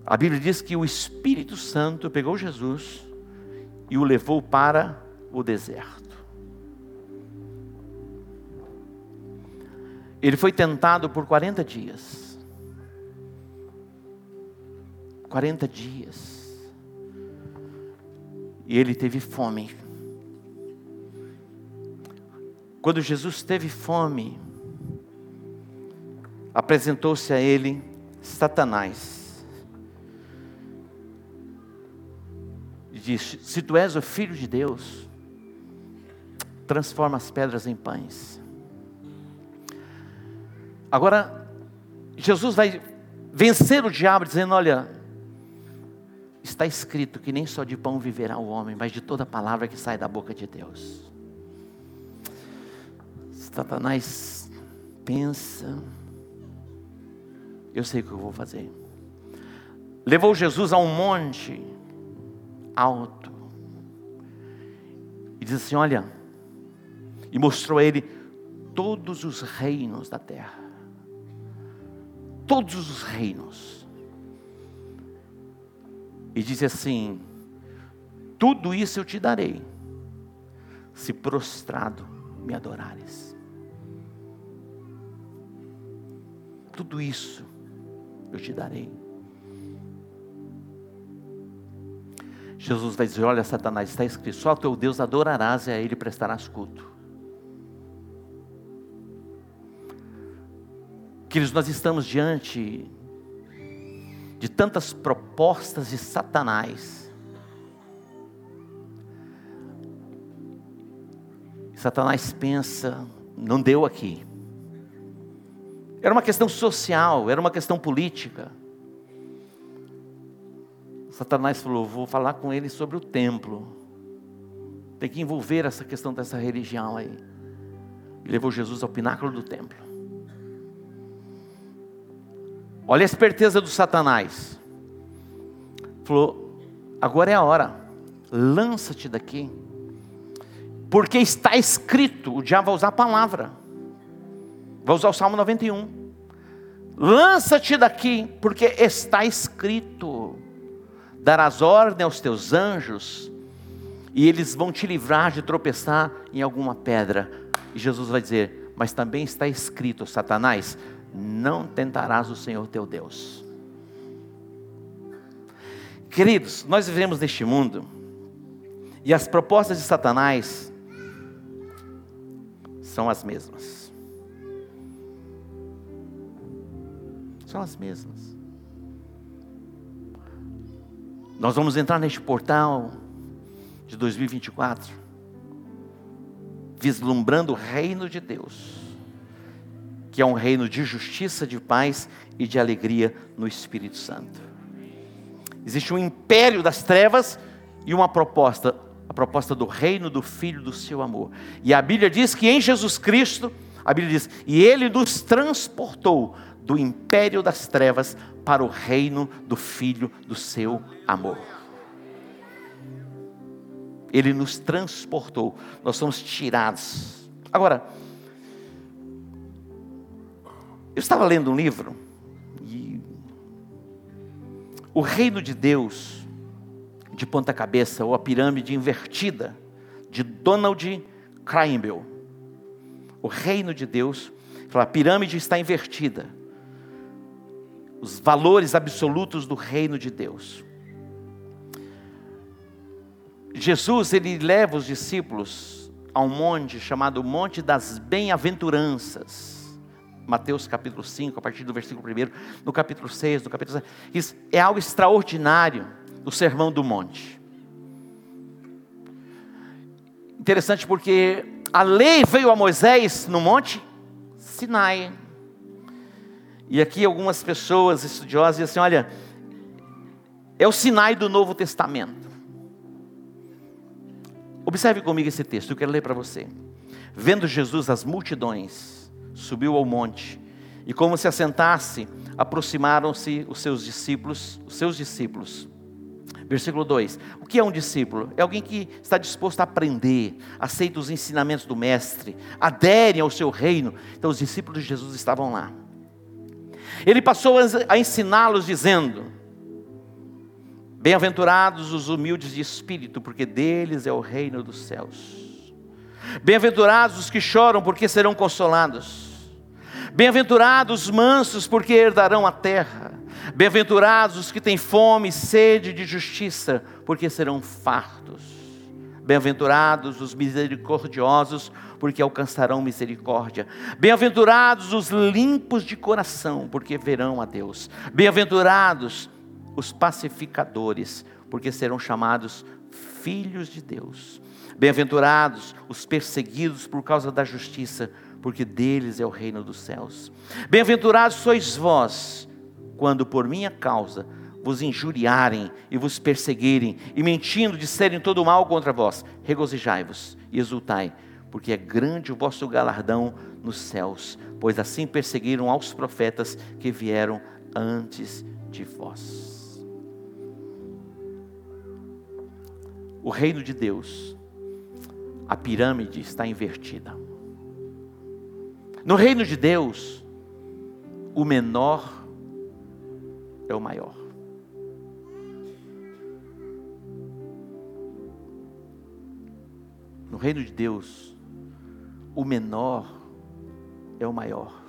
A Bíblia diz que o Espírito Santo pegou Jesus e o levou para o deserto. Ele foi tentado por 40 dias. 40 dias. E ele teve fome. Quando Jesus teve fome, apresentou-se a ele Satanás. E disse: Se tu és o filho de Deus, transforma as pedras em pães. Agora, Jesus vai vencer o diabo dizendo: Olha, está escrito que nem só de pão viverá o homem, mas de toda palavra que sai da boca de Deus. Satanás pensa, eu sei o que eu vou fazer. Levou Jesus a um monte alto e disse assim: Olha, e mostrou a ele todos os reinos da terra todos os reinos. E diz assim: Tudo isso eu te darei, se prostrado me adorares. Tudo isso eu te darei. Jesus vai dizer: Olha, Satanás, está escrito: só teu Deus adorarás e a Ele prestarás culto. Queridos, nós estamos diante de tantas propostas de Satanás. Satanás pensa, não deu aqui. Era uma questão social, era uma questão política. Satanás falou: vou falar com ele sobre o templo. Tem que envolver essa questão dessa religião aí. E levou Jesus ao pináculo do templo. Olha a esperteza do Satanás. Falou: agora é a hora, lança-te daqui, porque está escrito. O diabo vai usar a palavra, vai usar o Salmo 91. Lança-te daqui, porque está escrito: darás ordem aos teus anjos, e eles vão te livrar de tropeçar em alguma pedra. E Jesus vai dizer: Mas também está escrito, Satanás, não tentarás o Senhor teu Deus. Queridos, nós vivemos neste mundo e as propostas de Satanás são as mesmas. São as mesmas. Nós vamos entrar neste portal de 2024, vislumbrando o reino de Deus que é um reino de justiça, de paz e de alegria no Espírito Santo. Existe um império das trevas e uma proposta, a proposta do reino do Filho do seu amor. E a Bíblia diz que em Jesus Cristo, a Bíblia diz, e ele nos transportou do império das trevas para o reino do Filho do seu amor. Ele nos transportou, nós somos tirados. Agora, eu estava lendo um livro, e o reino de Deus, de ponta cabeça, ou a pirâmide invertida, de Donald Campbell. O reino de Deus, a pirâmide está invertida. Os valores absolutos do reino de Deus. Jesus, ele leva os discípulos a um monte chamado Monte das Bem-aventuranças. Mateus capítulo 5, a partir do versículo 1, no capítulo 6, no capítulo 7. Isso é algo extraordinário do Sermão do Monte. Interessante porque a lei veio a Moisés no monte Sinai. E aqui algumas pessoas estudiosas dizem assim: olha, é o Sinai do Novo Testamento. Observe comigo esse texto, eu quero ler para você. Vendo Jesus as multidões, subiu ao monte, e como se assentasse, aproximaram-se os seus discípulos, os seus discípulos. Versículo 2: O que é um discípulo? É alguém que está disposto a aprender, aceita os ensinamentos do Mestre, adere ao seu reino. Então, os discípulos de Jesus estavam lá. Ele passou a ensiná-los, dizendo: Bem-aventurados os humildes de espírito, porque deles é o reino dos céus. Bem-aventurados os que choram, porque serão consolados. Bem-aventurados os mansos, porque herdarão a terra. Bem-aventurados os que têm fome e sede de justiça, porque serão fartos. Bem-aventurados os misericordiosos, porque alcançarão misericórdia. Bem-aventurados os limpos de coração, porque verão a Deus. Bem-aventurados os pacificadores, porque serão chamados filhos de Deus. Bem-aventurados os perseguidos por causa da justiça, deles é o reino dos céus. Bem-aventurados sois vós, quando por minha causa vos injuriarem e vos perseguirem, e mentindo disserem todo mal contra vós. Regozijai-vos e exultai, porque é grande o vosso galardão nos céus, pois assim perseguiram aos profetas que vieram antes de vós. o reino de Deus, a pirâmide está invertida. No reino de Deus, o menor é o maior. No reino de Deus, o menor é o maior.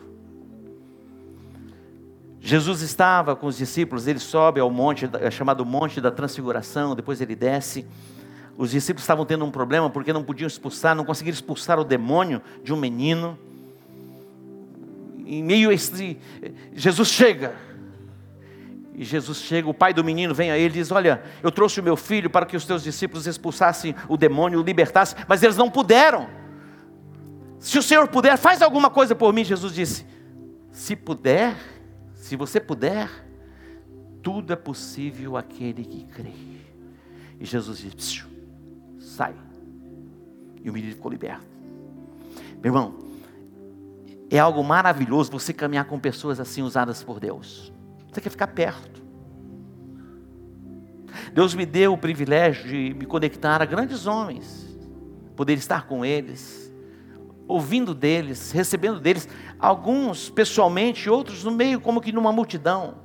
Jesus estava com os discípulos, ele sobe ao monte, é chamado Monte da Transfiguração, depois ele desce. Os discípulos estavam tendo um problema porque não podiam expulsar, não conseguiram expulsar o demônio de um menino. Em meio a esse, Jesus chega. E Jesus chega, o pai do menino vem a ele e diz: Olha, eu trouxe o meu filho para que os teus discípulos expulsassem o demônio, o libertassem, mas eles não puderam. Se o Senhor puder, faz alguma coisa por mim. Jesus disse: Se puder, se você puder, tudo é possível aquele que crê. E Jesus disse: sai. E o menino ficou liberto. Meu irmão, é algo maravilhoso você caminhar com pessoas assim usadas por Deus. Você quer ficar perto. Deus me deu o privilégio de me conectar a grandes homens, poder estar com eles, ouvindo deles, recebendo deles, alguns pessoalmente, outros no meio, como que numa multidão.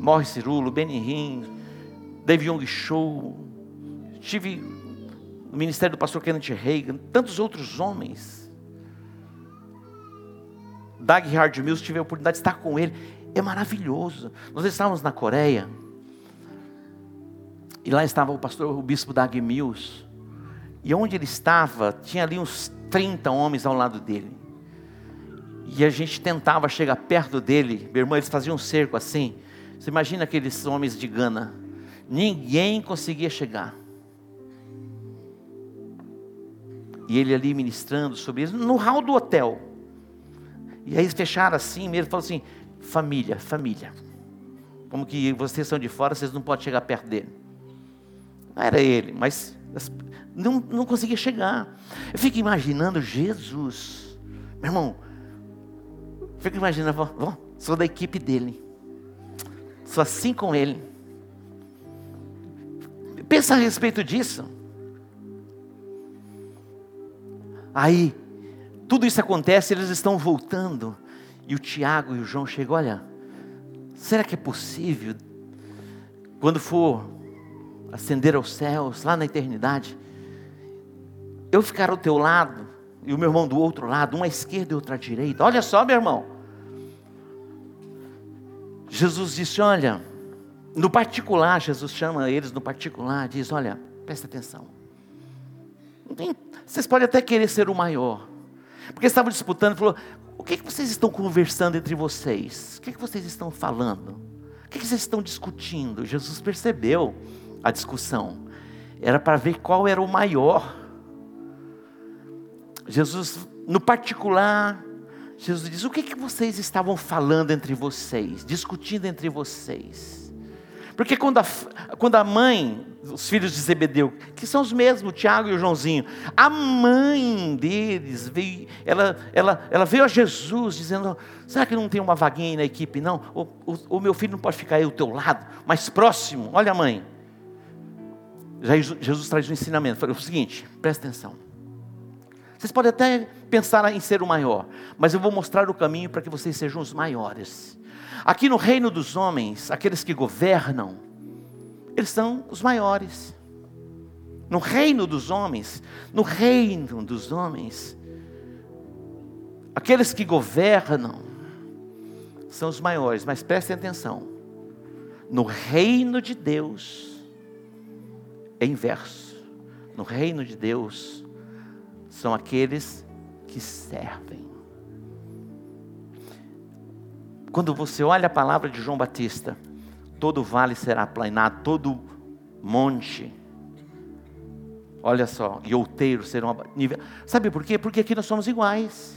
Morre Cirulo, Benihim, David Young Show, Tive no ministério do pastor Kenneth Reagan, tantos outros homens. Doug Hard Mills, tive a oportunidade de estar com ele. É maravilhoso. Nós estávamos na Coreia. E lá estava o pastor, o bispo Doug Mills. E onde ele estava, tinha ali uns 30 homens ao lado dele. E a gente tentava chegar perto dele. Meu irmão, eles faziam um cerco assim. Você imagina aqueles homens de Gana. Ninguém conseguia chegar. E ele ali ministrando sobre isso, no hall do hotel. E aí eles fecharam assim, mesmo, falou assim: família, família. Como que vocês são de fora, vocês não podem chegar perto dele. Não era ele, mas não, não conseguia chegar. Eu fico imaginando Jesus, meu irmão, fico imaginando, ó, sou da equipe dele, sou assim com ele. Pensa a respeito disso. Aí, tudo isso acontece, eles estão voltando. E o Tiago e o João chegam, olha, será que é possível, quando for ascender aos céus, lá na eternidade, eu ficar ao teu lado e o meu irmão do outro lado, uma à esquerda e outra à direita. Olha só, meu irmão. Jesus disse: Olha, no particular, Jesus chama eles no particular, diz: Olha, presta atenção. Vocês podem até querer ser o maior, porque estavam disputando, falou: O que, que vocês estão conversando entre vocês? O que, que vocês estão falando? O que, que vocês estão discutindo? Jesus percebeu a discussão, era para ver qual era o maior. Jesus, no particular, Jesus diz: O que, que vocês estavam falando entre vocês, discutindo entre vocês? Porque quando a, quando a mãe, os filhos de Zebedeu, que são os mesmos, o Tiago e o Joãozinho, a mãe deles veio, ela, ela, ela veio a Jesus dizendo: Será que não tem uma vaguinha aí na equipe? Não, o, o, o meu filho não pode ficar aí ao teu lado, mais próximo. Olha a mãe. Jesus traz um ensinamento. Falei o seguinte: presta atenção. Vocês podem até pensar em ser o maior, mas eu vou mostrar o caminho para que vocês sejam os maiores. Aqui no reino dos homens, aqueles que governam, eles são os maiores. No reino dos homens, no reino dos homens, aqueles que governam são os maiores, mas prestem atenção. No reino de Deus é inverso. No reino de Deus, são aqueles que servem. Quando você olha a palavra de João Batista, todo vale será aplanado, todo monte, olha só, e outeiros serão nível. Sabe por quê? Porque aqui nós somos iguais.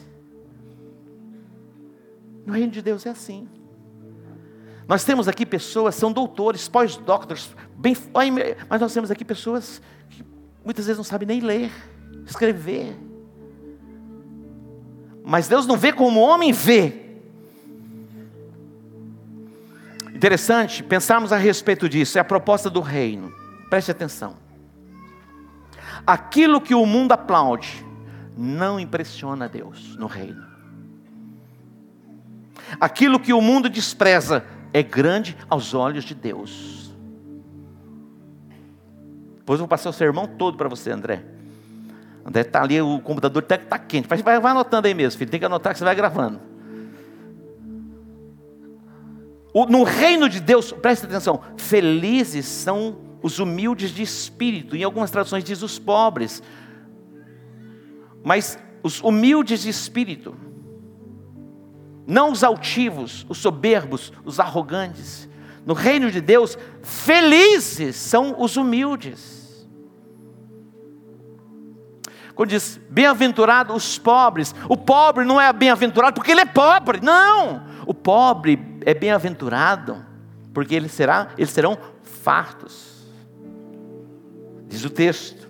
No reino de Deus é assim. Nós temos aqui pessoas, são doutores, pós-doctors, bem, mas nós temos aqui pessoas que muitas vezes não sabem nem ler escrever. Mas Deus não vê como o homem vê. Interessante pensarmos a respeito disso, é a proposta do reino. Preste atenção. Aquilo que o mundo aplaude não impressiona Deus no reino. Aquilo que o mundo despreza é grande aos olhos de Deus. Depois eu vou passar o sermão todo para você, André. André está ali, o computador está tá quente. Vai, vai anotando aí mesmo, filho. Tem que anotar que você vai gravando. O, no reino de Deus, preste atenção, felizes são os humildes de espírito. Em algumas traduções diz os pobres. Mas os humildes de espírito. Não os altivos, os soberbos, os arrogantes. No reino de Deus, felizes são os humildes. Quando diz bem-aventurado os pobres, o pobre não é bem-aventurado porque ele é pobre, não. O pobre é bem-aventurado porque ele será, eles serão fartos. Diz o texto.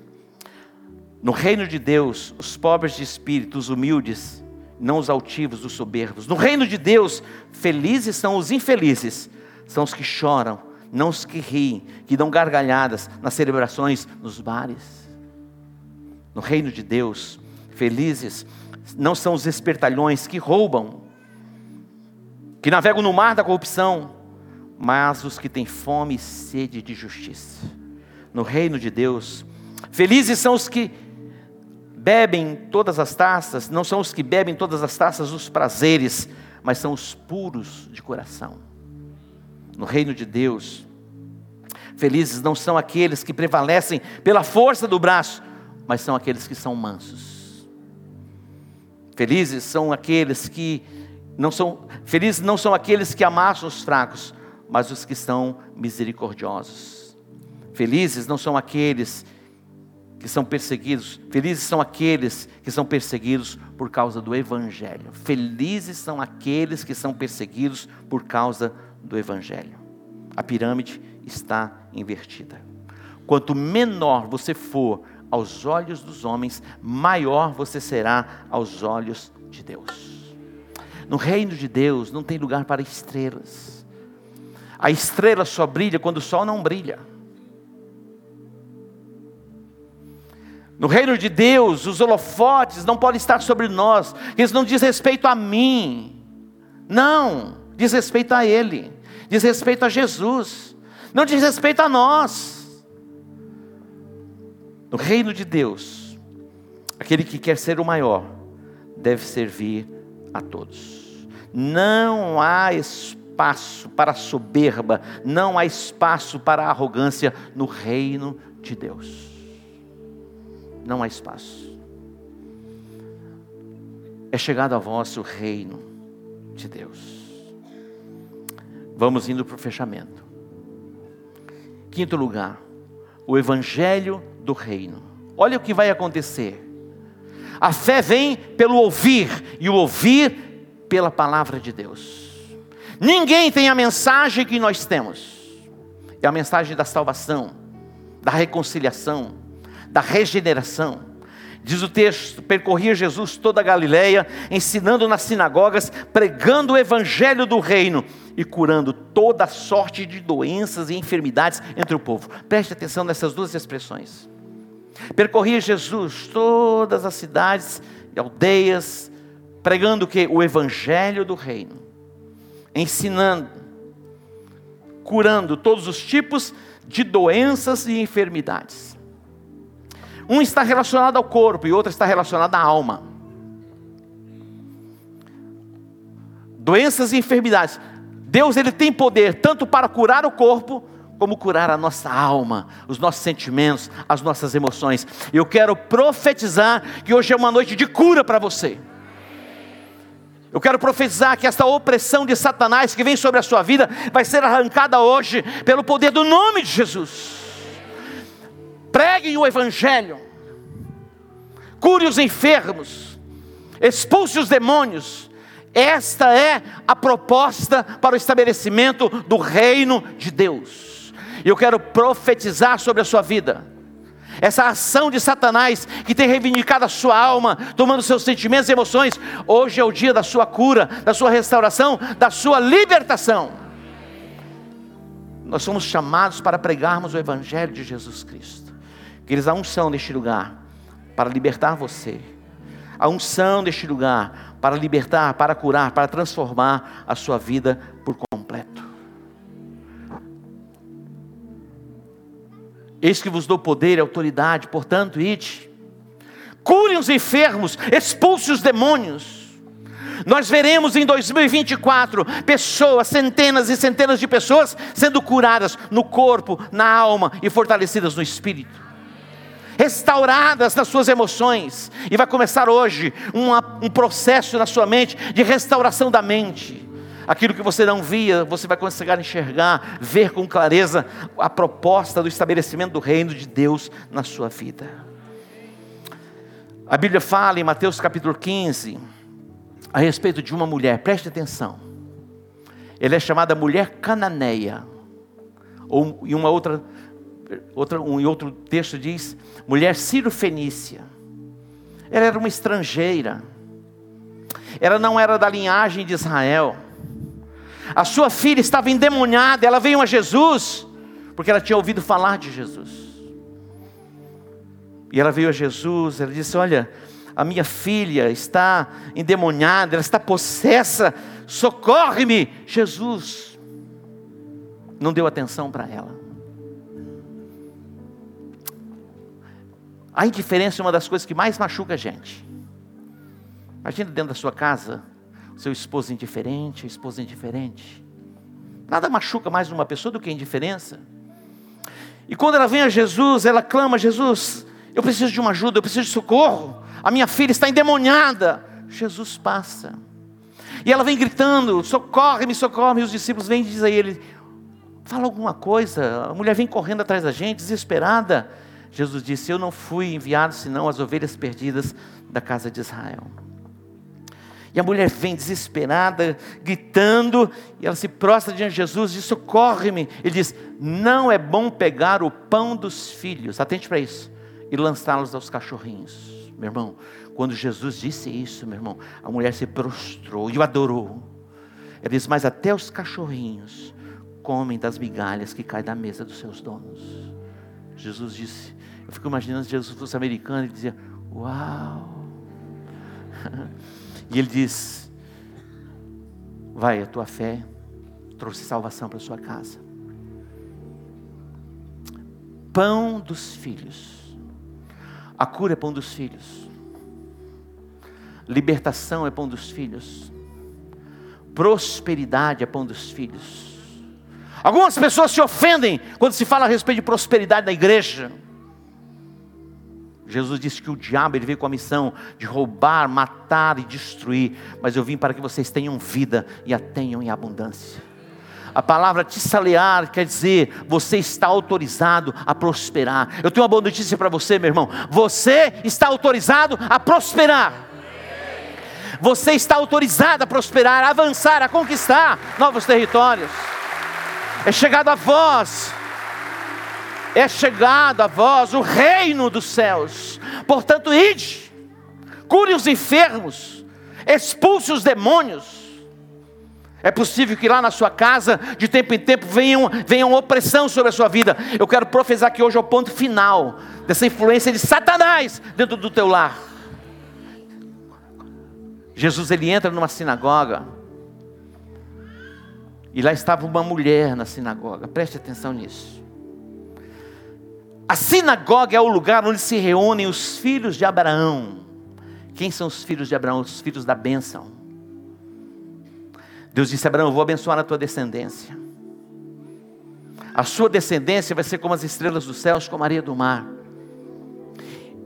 No reino de Deus, os pobres de espírito, os humildes, não os altivos, os soberbos. No reino de Deus, felizes são os infelizes, são os que choram, não os que riem, que dão gargalhadas nas celebrações, nos bares no reino de Deus, felizes não são os espertalhões que roubam, que navegam no mar da corrupção, mas os que têm fome e sede de justiça. No reino de Deus, felizes são os que bebem todas as taças, não são os que bebem todas as taças dos prazeres, mas são os puros de coração. No reino de Deus, felizes não são aqueles que prevalecem pela força do braço, mas são aqueles que são mansos. Felizes são aqueles que não são felizes não são aqueles que amassam os fracos, mas os que são misericordiosos. Felizes não são aqueles que são perseguidos, felizes são aqueles que são perseguidos por causa do Evangelho. Felizes são aqueles que são perseguidos por causa do Evangelho. A pirâmide está invertida. Quanto menor você for aos olhos dos homens, maior você será aos olhos de Deus. No reino de Deus não tem lugar para estrelas. A estrela só brilha quando o sol não brilha. No reino de Deus, os holofotes não podem estar sobre nós, eles não diz respeito a mim, não, diz respeito a Ele, diz respeito a Jesus, não diz respeito a nós. No reino de Deus, aquele que quer ser o maior, deve servir a todos. Não há espaço para soberba, não há espaço para arrogância no reino de Deus não há espaço. É chegado a vós o reino de Deus. Vamos indo para o fechamento. Quinto lugar, o evangelho do reino. Olha o que vai acontecer. A fé vem pelo ouvir, e o ouvir pela palavra de Deus. Ninguém tem a mensagem que nós temos. É a mensagem da salvação, da reconciliação, da regeneração. Diz o texto: percorria Jesus toda a Galiléia, ensinando nas sinagogas, pregando o evangelho do reino e curando toda sorte de doenças e enfermidades entre o povo. Preste atenção nessas duas expressões. Percorria Jesus todas as cidades e aldeias, pregando que? O evangelho do reino, ensinando, curando todos os tipos de doenças e enfermidades. Um está relacionado ao corpo e outro está relacionado à alma. Doenças e enfermidades. Deus ele tem poder tanto para curar o corpo como curar a nossa alma, os nossos sentimentos, as nossas emoções. Eu quero profetizar que hoje é uma noite de cura para você. Eu quero profetizar que essa opressão de Satanás que vem sobre a sua vida vai ser arrancada hoje pelo poder do nome de Jesus. Preguem o Evangelho, cure os enfermos, expulse os demônios. Esta é a proposta para o estabelecimento do reino de Deus. E eu quero profetizar sobre a sua vida. Essa ação de Satanás que tem reivindicado a sua alma, tomando seus sentimentos e emoções, hoje é o dia da sua cura, da sua restauração, da sua libertação. Nós somos chamados para pregarmos o Evangelho de Jesus Cristo. Queridos, a unção neste lugar para libertar você. A unção deste lugar para libertar, para curar, para transformar a sua vida por Eis que vos dou poder e autoridade, portanto, ide. Curem os enfermos, expulse os demônios. Nós veremos em 2024 pessoas, centenas e centenas de pessoas sendo curadas no corpo, na alma e fortalecidas no espírito restauradas nas suas emoções. E vai começar hoje um processo na sua mente de restauração da mente. Aquilo que você não via, você vai a enxergar, ver com clareza a proposta do estabelecimento do reino de Deus na sua vida. A Bíblia fala em Mateus capítulo 15 a respeito de uma mulher, preste atenção. Ela é chamada mulher cananeia, ou em uma outra outra, um, em outro texto diz, mulher Ciro-Fenícia. Ela era uma estrangeira. Ela não era da linhagem de Israel. A sua filha estava endemoniada. Ela veio a Jesus, porque ela tinha ouvido falar de Jesus. E ela veio a Jesus, ela disse: Olha, a minha filha está endemoniada, ela está possessa, socorre-me. Jesus não deu atenção para ela. A indiferença é uma das coisas que mais machuca a gente. Imagina dentro da sua casa, seu esposo indiferente, esposa indiferente. Nada machuca mais uma pessoa do que a indiferença. E quando ela vem a Jesus, ela clama: Jesus, eu preciso de uma ajuda, eu preciso de socorro. A minha filha está endemoniada. Jesus passa. E ela vem gritando: socorre-me, socorre-me. E os discípulos vêm e dizem a ele: fala alguma coisa. A mulher vem correndo atrás da gente, desesperada. Jesus disse: Eu não fui enviado senão as ovelhas perdidas da casa de Israel. E a mulher vem desesperada, gritando, e ela se prostra diante de Jesus e diz: Socorre-me. Ele diz: Não é bom pegar o pão dos filhos, atente para isso, e lançá-los aos cachorrinhos. Meu irmão, quando Jesus disse isso, meu irmão, a mulher se prostrou e o adorou. Ele diz: Mas até os cachorrinhos comem das migalhas que caem da mesa dos seus donos. Jesus disse: Eu fico imaginando se Jesus fosse americano e dizia: Uau! (laughs) E ele diz: Vai, a tua fé trouxe salvação para a sua casa. Pão dos filhos. A cura é pão dos filhos. Libertação é pão dos filhos. Prosperidade é pão dos filhos. Algumas pessoas se ofendem quando se fala a respeito de prosperidade na igreja. Jesus disse que o diabo ele veio com a missão de roubar, matar e destruir, mas eu vim para que vocês tenham vida e a tenham em abundância. A palavra tissalear quer dizer você está autorizado a prosperar. Eu tenho uma boa notícia para você, meu irmão. Você está autorizado a prosperar. Você está autorizado a prosperar, a avançar, a conquistar novos territórios. É chegado a vós é chegado a vós o reino dos céus. Portanto, ide, cure os enfermos, expulse os demônios. É possível que lá na sua casa, de tempo em tempo, venham, venham opressão sobre a sua vida. Eu quero profetizar que hoje é o ponto final dessa influência de Satanás dentro do teu lar. Jesus ele entra numa sinagoga. E lá estava uma mulher na sinagoga. Preste atenção nisso. A sinagoga é o lugar onde se reúnem os filhos de Abraão. Quem são os filhos de Abraão? Os filhos da bênção. Deus disse a Abraão: Eu vou abençoar a tua descendência. A sua descendência vai ser como as estrelas dos céus, como a areia do mar.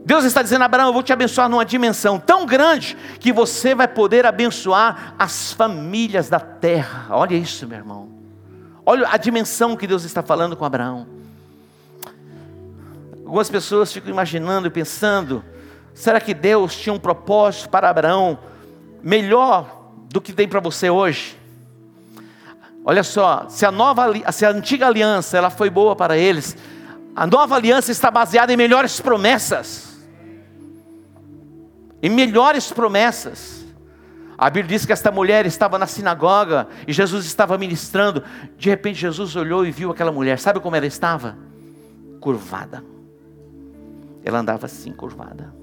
Deus está dizendo a Abraão: Eu vou te abençoar numa dimensão tão grande que você vai poder abençoar as famílias da terra. Olha isso, meu irmão. Olha a dimensão que Deus está falando com Abraão. Algumas pessoas ficam imaginando e pensando: será que Deus tinha um propósito para Abraão melhor do que tem para você hoje? Olha só, se a nova, se a antiga aliança ela foi boa para eles, a nova aliança está baseada em melhores promessas. Em melhores promessas. A Bíblia diz que esta mulher estava na sinagoga e Jesus estava ministrando. De repente Jesus olhou e viu aquela mulher. Sabe como ela estava? Curvada ela andava assim, curvada,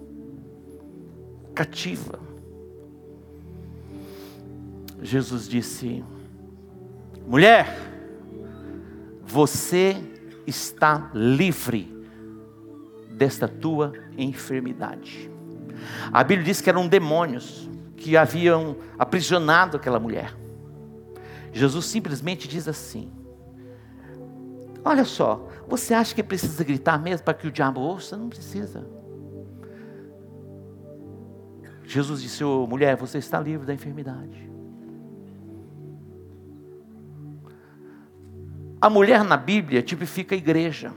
cativa. Jesus disse: mulher, você está livre desta tua enfermidade. A Bíblia diz que eram demônios que haviam aprisionado aquela mulher. Jesus simplesmente diz assim: Olha só, você acha que precisa gritar mesmo para que o diabo ouça? Não precisa. Jesus disse: oh, mulher, você está livre da enfermidade. A mulher na Bíblia tipifica a igreja.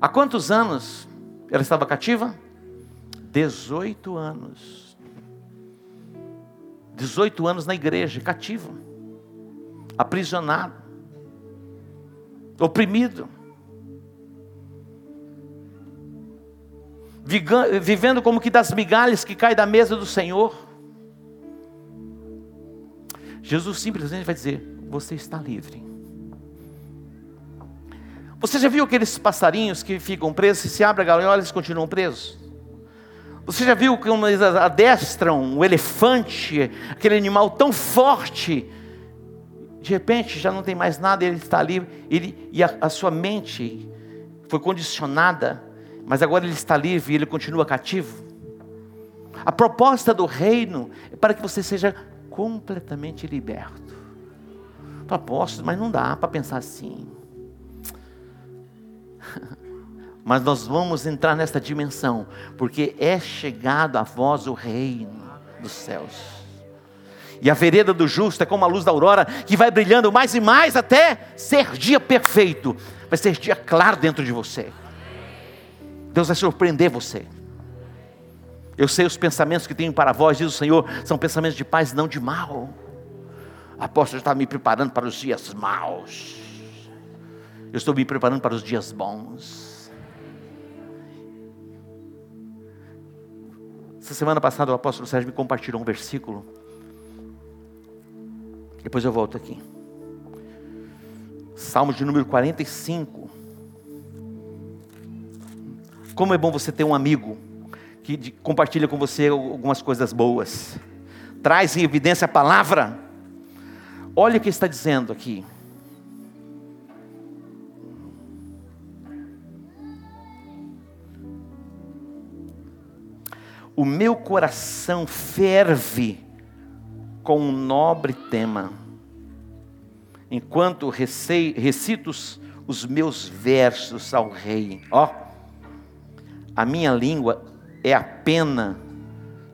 Há quantos anos ela estava cativa? 18 anos. 18 anos na igreja, cativa, aprisionada oprimido, vivendo como que das migalhas que caem da mesa do Senhor. Jesus simplesmente vai dizer: Você está livre. Você já viu aqueles passarinhos que ficam presos, se abre a gaiola, eles continuam presos? Você já viu como eles adestram o elefante, aquele animal tão forte, de repente já não tem mais nada, ele está livre, ele, e a, a sua mente foi condicionada, mas agora ele está livre e ele continua cativo. A proposta do reino é para que você seja completamente liberto. Apóstolo, mas não dá para pensar assim. (laughs) mas nós vamos entrar nesta dimensão, porque é chegado a vós o reino dos céus. E a vereda do justo é como a luz da aurora que vai brilhando mais e mais até ser dia perfeito. vai ser dia claro dentro de você. Deus vai surpreender você. Eu sei os pensamentos que tenho para vós, diz o Senhor, são pensamentos de paz, não de mal. Apóstolo está me preparando para os dias maus. Eu estou me preparando para os dias bons. Essa semana passada o apóstolo Sérgio me compartilhou um versículo. Depois eu volto aqui. Salmo de número 45. Como é bom você ter um amigo que compartilha com você algumas coisas boas. Traz em evidência a palavra. Olha o que está dizendo aqui. O meu coração ferve com um nobre tema, enquanto recei, recito os meus versos ao rei. Ó, a minha língua é a pena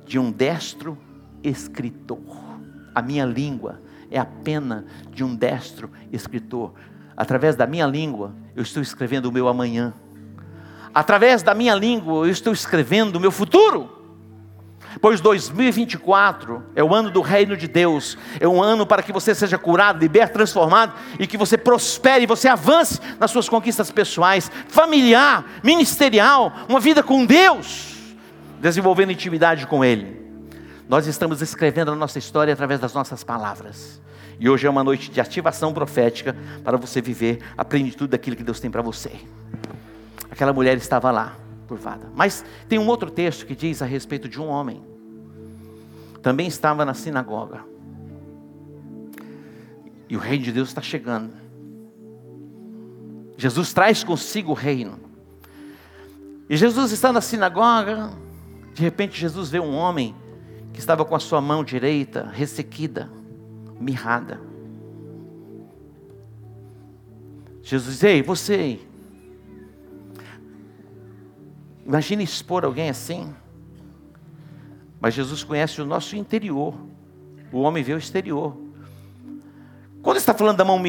de um destro escritor. A minha língua é a pena de um destro escritor. Através da minha língua, eu estou escrevendo o meu amanhã. Através da minha língua, eu estou escrevendo o meu futuro. Pois 2024 é o ano do reino de Deus, é um ano para que você seja curado, liberto, transformado e que você prospere, você avance nas suas conquistas pessoais, familiar, ministerial, uma vida com Deus, desenvolvendo intimidade com Ele. Nós estamos escrevendo a nossa história através das nossas palavras. E hoje é uma noite de ativação profética para você viver a plenitude daquilo que Deus tem para você. Aquela mulher estava lá, curvada. Mas tem um outro texto que diz a respeito de um homem. Também estava na sinagoga. E o reino de Deus está chegando. Jesus traz consigo o reino. E Jesus está na sinagoga. De repente, Jesus vê um homem que estava com a sua mão direita ressequida, mirrada. Jesus diz: Ei, você. Imagine expor alguém assim. Mas Jesus conhece o nosso interior. O homem vê o exterior. Quando está falando da mão,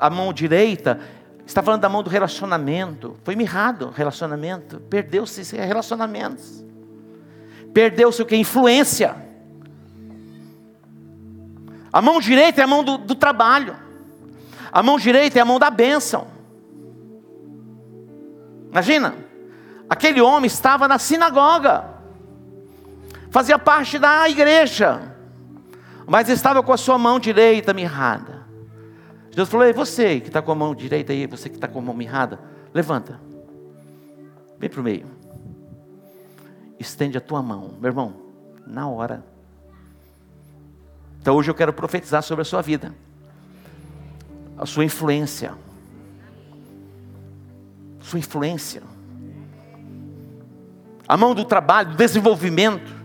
a mão direita, está falando da mão do relacionamento. Foi mirrado o relacionamento. Perdeu-se relacionamentos perdeu-se o que? Influência. A mão direita é a mão do, do trabalho. A mão direita é a mão da bênção. Imagina, aquele homem estava na sinagoga, fazia parte da igreja, mas estava com a sua mão direita mirrada. Jesus falou: Ei, você que está com a mão direita aí, você que está com a mão mirrada, levanta, vem para o meio. Estende a tua mão, meu irmão, na hora. Então hoje eu quero profetizar sobre a sua vida, a sua influência, sua influência, a mão do trabalho, do desenvolvimento,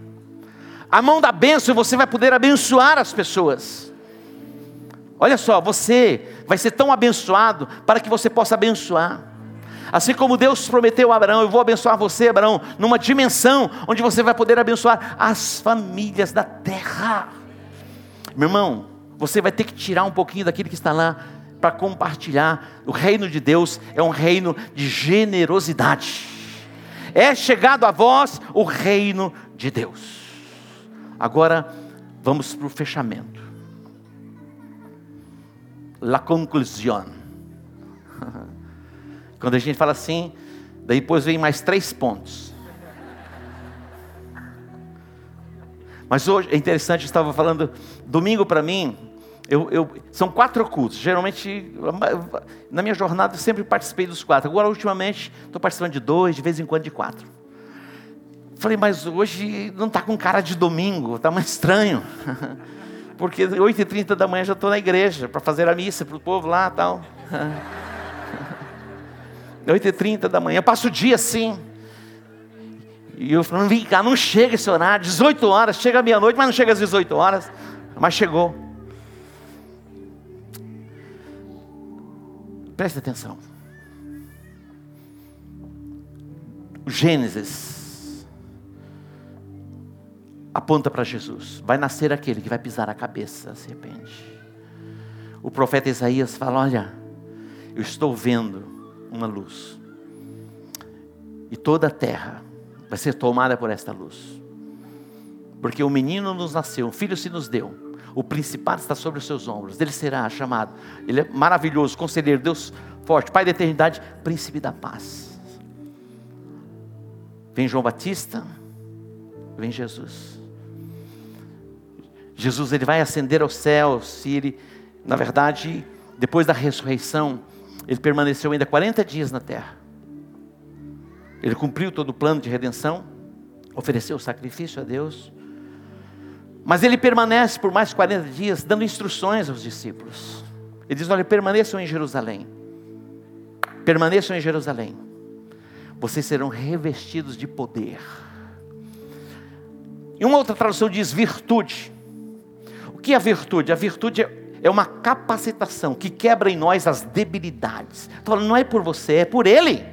a mão da bênção, você vai poder abençoar as pessoas. Olha só, você vai ser tão abençoado para que você possa abençoar. Assim como Deus prometeu a Abraão, eu vou abençoar você, Abraão, numa dimensão onde você vai poder abençoar as famílias da terra. Meu irmão, você vai ter que tirar um pouquinho daquilo que está lá para compartilhar. O reino de Deus é um reino de generosidade. É chegado a vós o reino de Deus. Agora, vamos para o fechamento. La conclusión. (laughs) Quando a gente fala assim, depois vem mais três pontos. Mas hoje é interessante, eu estava falando, domingo para mim, eu, eu, são quatro cultos. Geralmente, na minha jornada, eu sempre participei dos quatro. Agora, ultimamente, estou participando de dois, de vez em quando de quatro. Falei, mas hoje não está com cara de domingo, está mais estranho. (laughs) Porque 8h30 da manhã já estou na igreja para fazer a missa para o povo lá (laughs) e tal. 8h30 da manhã, passo o dia assim. E eu falando, vem cá, não chega esse horário, 18 horas, chega meia-noite, mas não chega às 18 horas, mas chegou. Preste atenção. Gênesis aponta para Jesus. Vai nascer aquele que vai pisar a cabeça da serpente. O profeta Isaías fala: Olha, eu estou vendo uma luz. E toda a terra vai ser tomada por esta luz. Porque o menino nos nasceu, um filho se nos deu. O principado está sobre os seus ombros. Ele será chamado. Ele é maravilhoso, conselheiro, Deus forte, Pai da eternidade, príncipe da paz. Vem João Batista, vem Jesus. Jesus ele vai ascender aos céus e ele, na verdade, depois da ressurreição, ele permaneceu ainda 40 dias na terra. Ele cumpriu todo o plano de redenção, ofereceu o sacrifício a Deus. Mas ele permanece por mais 40 dias dando instruções aos discípulos. Ele diz: Olha, permaneçam em Jerusalém. Permaneçam em Jerusalém. Vocês serão revestidos de poder. E uma outra tradução diz virtude. Que é a virtude? A virtude é uma capacitação que quebra em nós as debilidades. Falando, não é por você, é por Ele.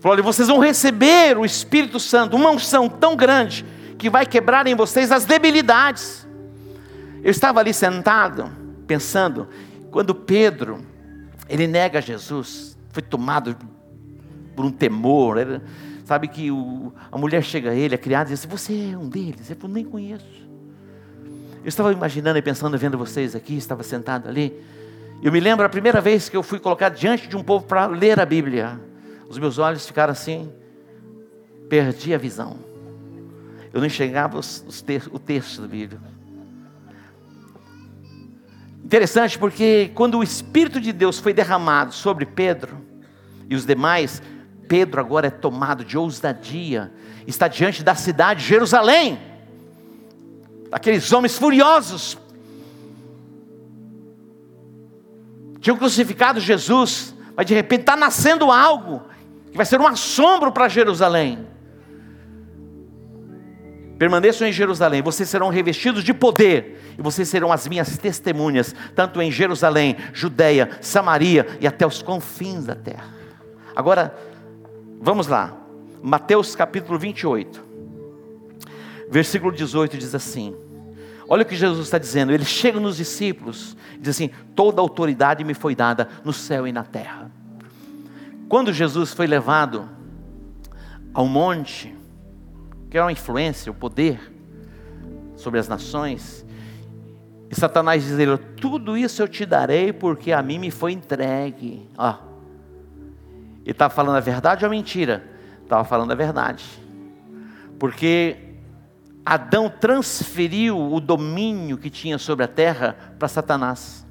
Falou, vocês vão receber o Espírito Santo, uma unção tão grande que vai quebrar em vocês as debilidades. Eu estava ali sentado, pensando, quando Pedro, ele nega Jesus, foi tomado por um temor, ele, sabe que o, a mulher chega a ele, a criada, e diz assim, você é um deles? Ele falou, nem conheço. Eu estava imaginando e pensando, vendo vocês aqui, estava sentado ali, eu me lembro a primeira vez que eu fui colocado diante de um povo para ler a Bíblia, os meus olhos ficaram assim, perdi a visão. Eu não enxergava os, os o texto da Bíblia. Interessante porque quando o Espírito de Deus foi derramado sobre Pedro e os demais, Pedro agora é tomado de ousadia, está diante da cidade de Jerusalém, aqueles homens furiosos, tinham crucificado Jesus, mas de repente está nascendo algo que vai ser um assombro para Jerusalém. Permaneçam em Jerusalém, vocês serão revestidos de poder, e vocês serão as minhas testemunhas, tanto em Jerusalém, Judeia, Samaria e até os confins da terra. Agora, vamos lá, Mateus capítulo 28, versículo 18 diz assim: Olha o que Jesus está dizendo. Ele chega nos discípulos e diz assim: Toda autoridade me foi dada no céu e na terra. Quando Jesus foi levado ao monte, que é uma influência, o poder sobre as nações. E Satanás diz a ele: Tudo isso eu te darei porque a mim me foi entregue. Ó, ele estava falando a verdade ou a mentira? Estava falando a verdade. Porque Adão transferiu o domínio que tinha sobre a terra para Satanás.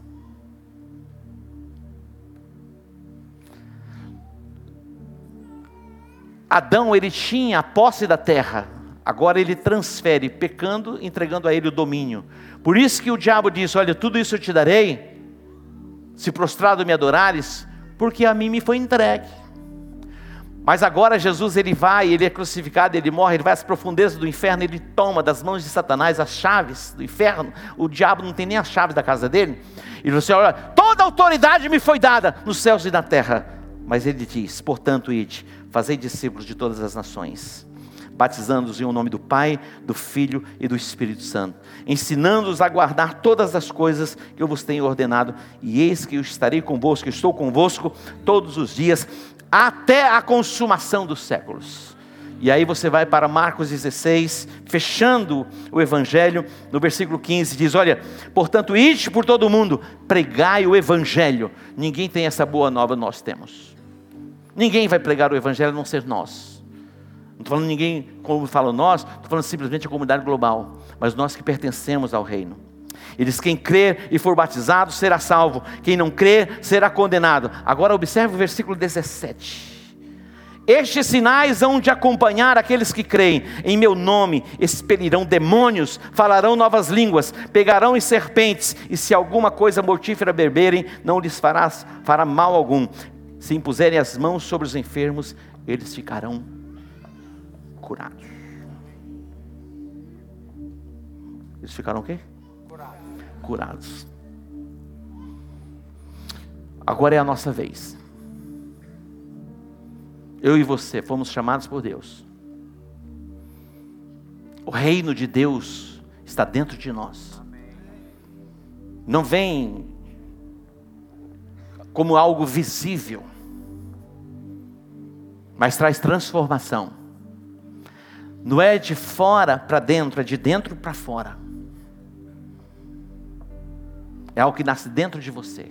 Adão ele tinha a posse da terra, agora ele transfere, pecando, entregando a ele o domínio. Por isso que o diabo disse: Olha, tudo isso eu te darei, se prostrado me adorares, porque a mim me foi entregue. Mas agora Jesus ele vai, ele é crucificado, ele morre, ele vai às profundezas do inferno, ele toma das mãos de Satanás as chaves do inferno. O diabo não tem nem as chaves da casa dele. E você olha, toda autoridade me foi dada nos céus e na terra. Mas ele diz: portanto, ide, Fazei discípulos de todas as nações, batizando-os em o nome do Pai, do Filho e do Espírito Santo, ensinando-os a guardar todas as coisas que eu vos tenho ordenado, e eis que eu estarei convosco, estou convosco todos os dias, até a consumação dos séculos. E aí você vai para Marcos 16, fechando o Evangelho, no versículo 15, diz: Olha, portanto, ide por todo o mundo, pregai o Evangelho. Ninguém tem essa boa nova, nós temos. Ninguém vai pregar o Evangelho a não ser nós. Não estou falando ninguém, como falo nós, estou falando simplesmente a comunidade global, mas nós que pertencemos ao reino. Ele diz: quem crer e for batizado será salvo, quem não crer será condenado. Agora observe o versículo 17. Estes sinais hão de acompanhar aqueles que creem. Em meu nome expelirão demônios, falarão novas línguas, pegarão em serpentes, e se alguma coisa mortífera beberem, não lhes fará, fará mal algum se impuserem as mãos sobre os enfermos, eles ficarão curados. Eles ficarão o quê? Curados. Agora é a nossa vez. Eu e você fomos chamados por Deus. O reino de Deus está dentro de nós. Não vem como algo visível, mas traz transformação. Não é de fora para dentro, é de dentro para fora. É algo que nasce dentro de você.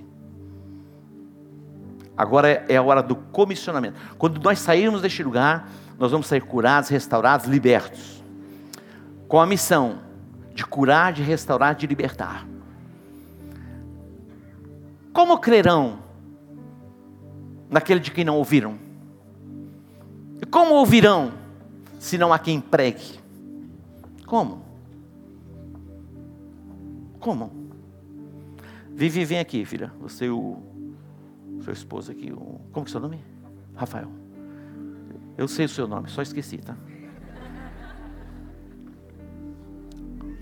Agora é a hora do comissionamento. Quando nós sairmos deste lugar, nós vamos sair curados, restaurados, libertos. Com a missão de curar, de restaurar, de libertar. Como crerão naquele de quem não ouviram? E como ouvirão se não há quem pregue? Como? Como? Vivi, vem aqui, filha. Você e o seu esposo aqui. O, como que é o seu nome? Rafael. Eu sei o seu nome, só esqueci, tá?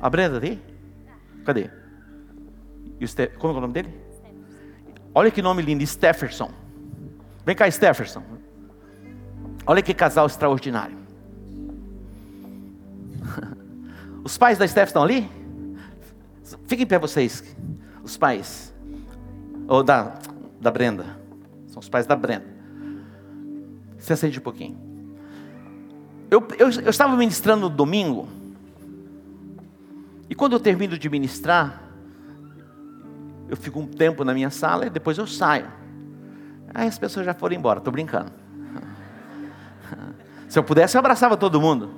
A Brenda ali? Cadê? E Ste como é o nome dele? Olha que nome lindo, Stefferson. Vem cá, Stefferson. Olha que casal extraordinário. (laughs) Os pais da Steph estão ali? Fiquem em pé vocês, os pais. Ou da, da Brenda. São os pais da Brenda. Se acende um pouquinho. Eu, eu, eu estava ministrando no domingo. E quando eu termino de ministrar, eu fico um tempo na minha sala e depois eu saio. Aí as pessoas já foram embora, estou brincando. (laughs) Se eu pudesse, eu abraçava todo mundo.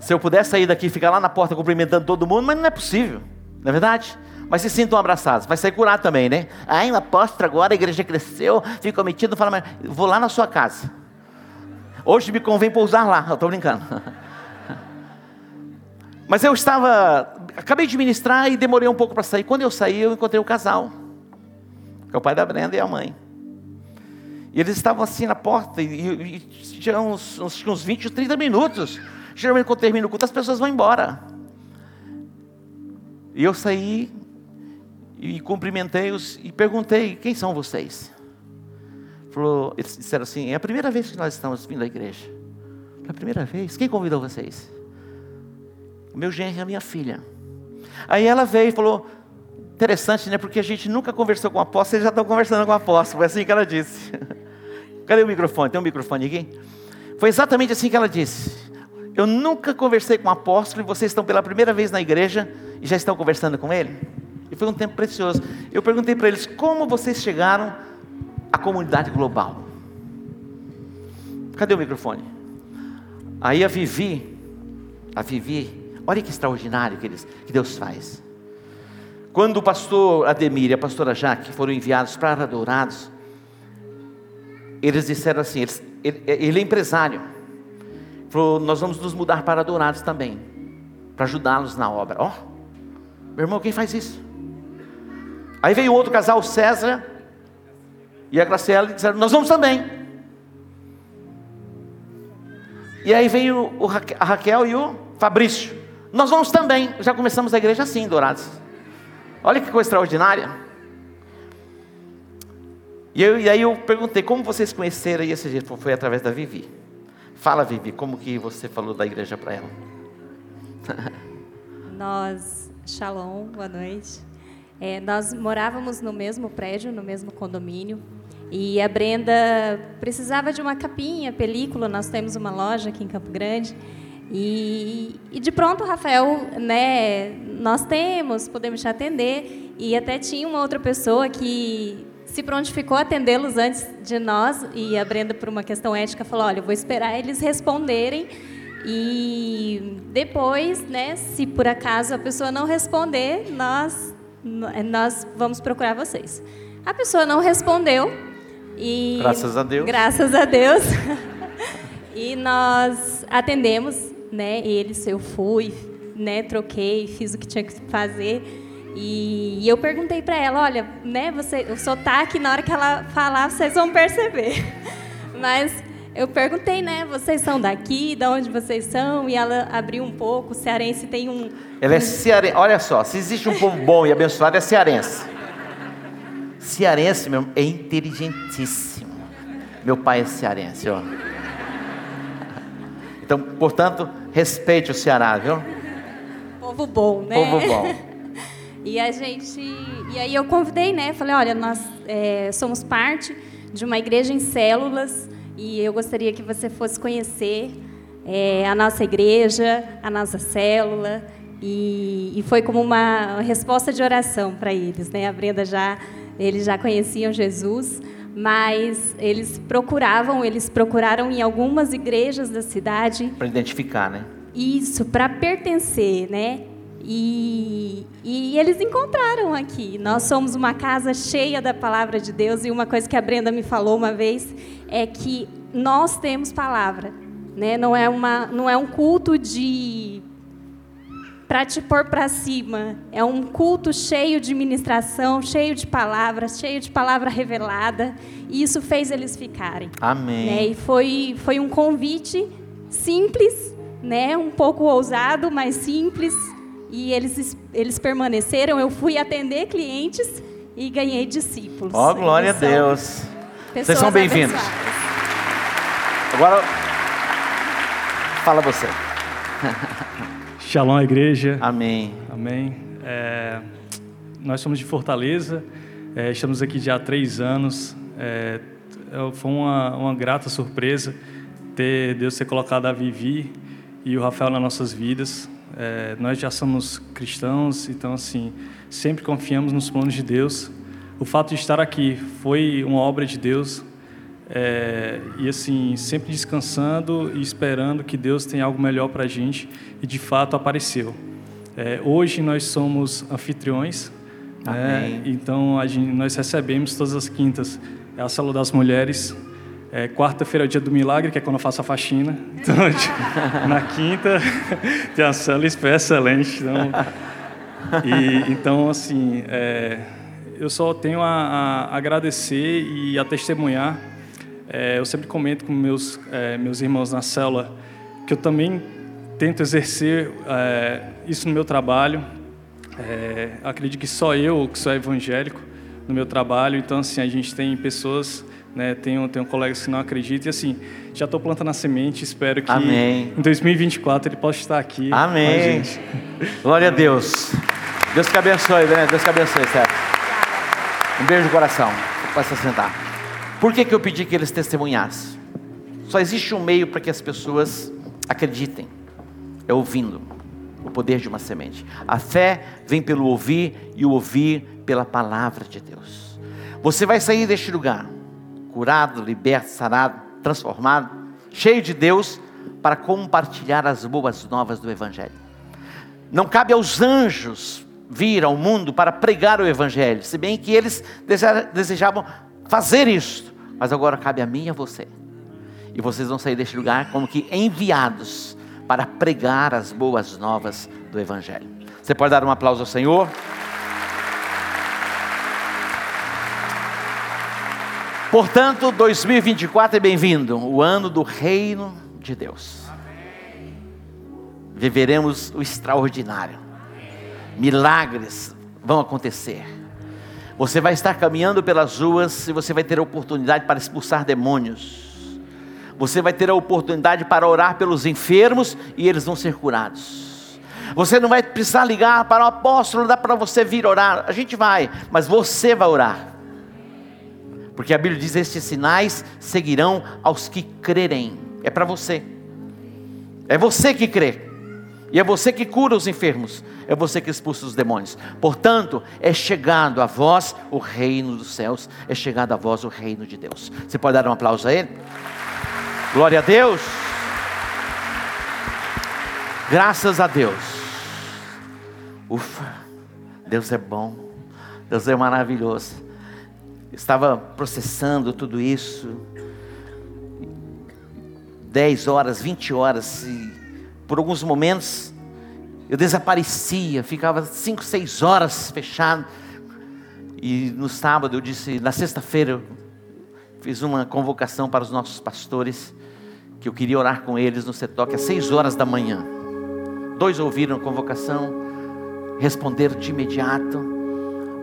Se eu pudesse sair daqui e ficar lá na porta cumprimentando todo mundo, mas não é possível, não é verdade? Mas se sintam abraçados, vai sair curado também, né? Ai, uma apóstolo agora, a igreja cresceu, fica omitido, fala, mas vou lá na sua casa. Hoje me convém pousar lá, eu estou brincando. (laughs) Mas eu estava, acabei de ministrar e demorei um pouco para sair. Quando eu saí, eu encontrei o casal, que é o pai da Brenda e a mãe. E eles estavam assim na porta, e tinha uns, uns, uns 20, 30 minutos. Geralmente quando termina o culto, as pessoas vão embora. E eu saí e cumprimentei-os e perguntei: quem são vocês? Falou, eles disseram assim: é a primeira vez que nós estamos vindo à igreja. É a primeira vez? Quem convidou vocês? O meu genro e a minha filha. Aí ela veio e falou: interessante, né? Porque a gente nunca conversou com o apóstolo, eles já estão conversando com o apóstolo. Foi assim que ela disse. (laughs) Cadê o microfone? Tem um microfone aqui? Foi exatamente assim que ela disse. Eu nunca conversei com o apóstolo e vocês estão pela primeira vez na igreja e já estão conversando com ele? E foi um tempo precioso. Eu perguntei para eles como vocês chegaram à comunidade global. Cadê o microfone? Aí a Vivi, a Vivi, olha que extraordinário que, eles, que Deus faz. Quando o pastor Ademir e a pastora Jaque foram enviados para Adorados, eles disseram assim: eles, ele, ele, é empresário. Falou: Nós vamos nos mudar para Adorados também, para ajudá-los na obra. Ó, oh, meu irmão, quem faz isso? Aí veio outro casal, César e a Graciela, e disseram: Nós vamos também. E aí veio o, a Raquel e o Fabrício: Nós vamos também. Já começamos a igreja assim, Dourados. Olha que coisa extraordinária. E, eu, e aí eu perguntei, como vocês conheceram? E esse jeito foi através da Vivi. Fala, Vivi, como que você falou da igreja para ela? Nós, Shalom, boa noite. É, nós morávamos no mesmo prédio, no mesmo condomínio. E a Brenda precisava de uma capinha, película. Nós temos uma loja aqui em Campo Grande. E, e de pronto, Rafael, né, nós temos, podemos te atender. E até tinha uma outra pessoa que se prontificou a atendê-los antes de nós, e a Brenda, por uma questão ética, falou: olha, eu vou esperar eles responderem, e depois, né, se por acaso a pessoa não responder, nós, nós vamos procurar vocês. A pessoa não respondeu, e. Graças a Deus. Graças a Deus. (laughs) e nós atendemos, né, eles, eu fui, né, troquei, fiz o que tinha que fazer. E, e eu perguntei para ela, olha, né, você, o sotaque, na hora que ela falar, vocês vão perceber. (laughs) Mas eu perguntei, né, vocês são daqui, de onde vocês são? E ela abriu um pouco, o cearense tem um... Ela é cearense, olha só, se existe um povo bom e abençoado, é cearense. Cearense, meu, é inteligentíssimo. Meu pai é cearense, ó. Então, portanto, respeite o Ceará, viu? Povo bom, né? Povo bom. (laughs) E a gente, e aí eu convidei, né? Falei, olha, nós é, somos parte de uma igreja em células e eu gostaria que você fosse conhecer é, a nossa igreja, a nossa célula. E, e foi como uma resposta de oração para eles, né? A Brenda já, eles já conheciam Jesus, mas eles procuravam, eles procuraram em algumas igrejas da cidade para identificar, né? Isso, para pertencer, né? E, e, eles encontraram aqui. Nós somos uma casa cheia da palavra de Deus e uma coisa que a Brenda me falou uma vez é que nós temos palavra, né? Não é uma, não é um culto de para te pôr para cima. É um culto cheio de ministração, cheio de palavras, cheio de palavra revelada. E isso fez eles ficarem. Amém. Né? E foi, foi um convite simples, né? um pouco ousado, mas simples, e eles, eles permaneceram. Eu fui atender clientes e ganhei discípulos. Ó, oh, glória a Deus. Vocês são bem-vindos. Agora, fala você. (laughs) Shalom, igreja. Amém. Amém. É, nós somos de Fortaleza, é, estamos aqui já há três anos. É, é, foi uma, uma grata surpresa ter Deus ter colocado a Vivi e o Rafael nas nossas vidas. É, nós já somos cristãos, então assim sempre confiamos nos planos de Deus. O fato de estar aqui foi uma obra de Deus é, e assim sempre descansando e esperando que Deus tenha algo melhor para a gente e de fato apareceu. É, hoje nós somos anfitriões, né? então gente, nós recebemos todas as quintas é a célula das mulheres é, Quarta-feira é o dia do milagre, que é quando eu faço a faxina. Então, (laughs) na quinta, (laughs) tem a célula excelente. Então, e, então assim, é, eu só tenho a, a, agradecer e a testemunhar. É, eu sempre comento com meus, é, meus irmãos na célula que eu também tento exercer é, isso no meu trabalho. É, acredito que só eu, que sou evangélico, no meu trabalho. Então, assim, a gente tem pessoas né? Tenho, tenho colegas que não acreditam e assim, já estou plantando a semente, espero que Amém. em 2024 ele possa estar aqui Amém. Glória a Deus. Deus te abençoe, né? Deus te abençoe, Sérgio. Um beijo no coração. Pode se sentar. Por que, que eu pedi que eles testemunhassem? Só existe um meio para que as pessoas acreditem. É ouvindo o poder de uma semente. A fé vem pelo ouvir e o ouvir pela palavra de Deus. Você vai sair deste lugar curado, liberto, sarado, transformado, cheio de Deus, para compartilhar as boas novas do Evangelho. Não cabe aos anjos vir ao mundo para pregar o Evangelho, se bem que eles desejavam fazer isso, mas agora cabe a mim e a você. E vocês vão sair deste lugar como que enviados para pregar as boas novas do Evangelho. Você pode dar um aplauso ao Senhor? Portanto, 2024 é bem-vindo, o ano do reino de Deus. Viveremos o extraordinário. Milagres vão acontecer. Você vai estar caminhando pelas ruas e você vai ter a oportunidade para expulsar demônios. Você vai ter a oportunidade para orar pelos enfermos e eles vão ser curados. Você não vai precisar ligar para o apóstolo, dá para você vir orar. A gente vai, mas você vai orar. Porque a Bíblia diz: estes sinais seguirão aos que crerem. É para você. É você que crê. E é você que cura os enfermos. É você que expulsa os demônios. Portanto, é chegado a vós o reino dos céus. É chegado a vós o reino de Deus. Você pode dar um aplauso a Ele? Glória a Deus. Graças a Deus. Ufa, Deus é bom. Deus é maravilhoso estava processando tudo isso. 10 horas, 20 horas, e por alguns momentos eu desaparecia, ficava 5, 6 horas fechado. E no sábado eu disse, na sexta-feira fiz uma convocação para os nossos pastores, que eu queria orar com eles no Setoque às 6 horas da manhã. Dois ouviram a convocação, responderam de imediato.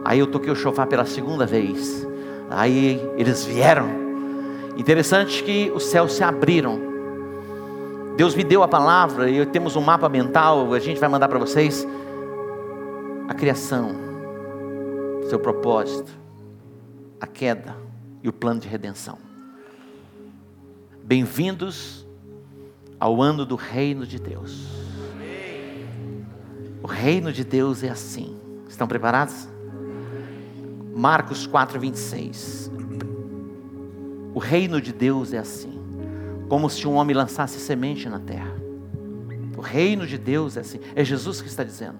Aí eu toquei o chofar pela segunda vez. Aí eles vieram. Interessante que os céus se abriram. Deus me deu a palavra e temos um mapa mental, a gente vai mandar para vocês a criação. seu propósito, a queda e o plano de redenção. Bem-vindos ao ano do reino de Deus. O reino de Deus é assim. Estão preparados? Marcos 4, 26. O reino de Deus é assim, como se um homem lançasse semente na terra. O reino de Deus é assim, é Jesus que está dizendo.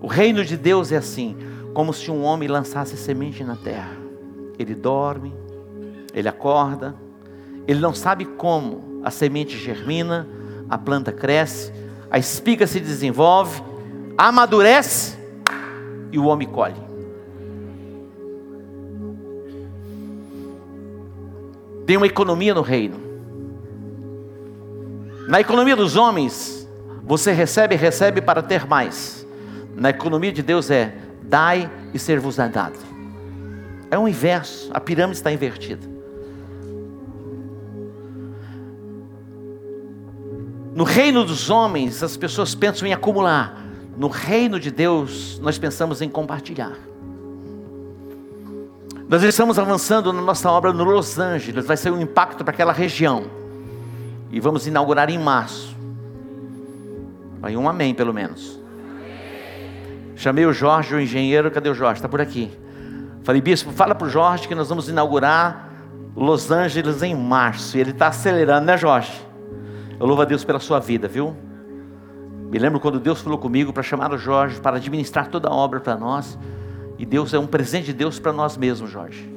O reino de Deus é assim, como se um homem lançasse semente na terra. Ele dorme, ele acorda, ele não sabe como a semente germina, a planta cresce, a espiga se desenvolve, amadurece e o homem colhe. Tem uma economia no reino. Na economia dos homens, você recebe, recebe para ter mais. Na economia de Deus é dai e ser-vos dado. É o inverso, a pirâmide está invertida. No reino dos homens, as pessoas pensam em acumular. No reino de Deus, nós pensamos em compartilhar. Nós estamos avançando na nossa obra no Los Angeles, vai ser um impacto para aquela região. E vamos inaugurar em março. Vai um amém, pelo menos. Chamei o Jorge, o engenheiro, cadê o Jorge? Está por aqui. Falei, bispo, fala para o Jorge que nós vamos inaugurar Los Angeles em março. E ele está acelerando, né, Jorge? Eu louvo a Deus pela sua vida, viu? Me lembro quando Deus falou comigo para chamar o Jorge para administrar toda a obra para nós. E Deus é um presente de Deus para nós mesmos, Jorge.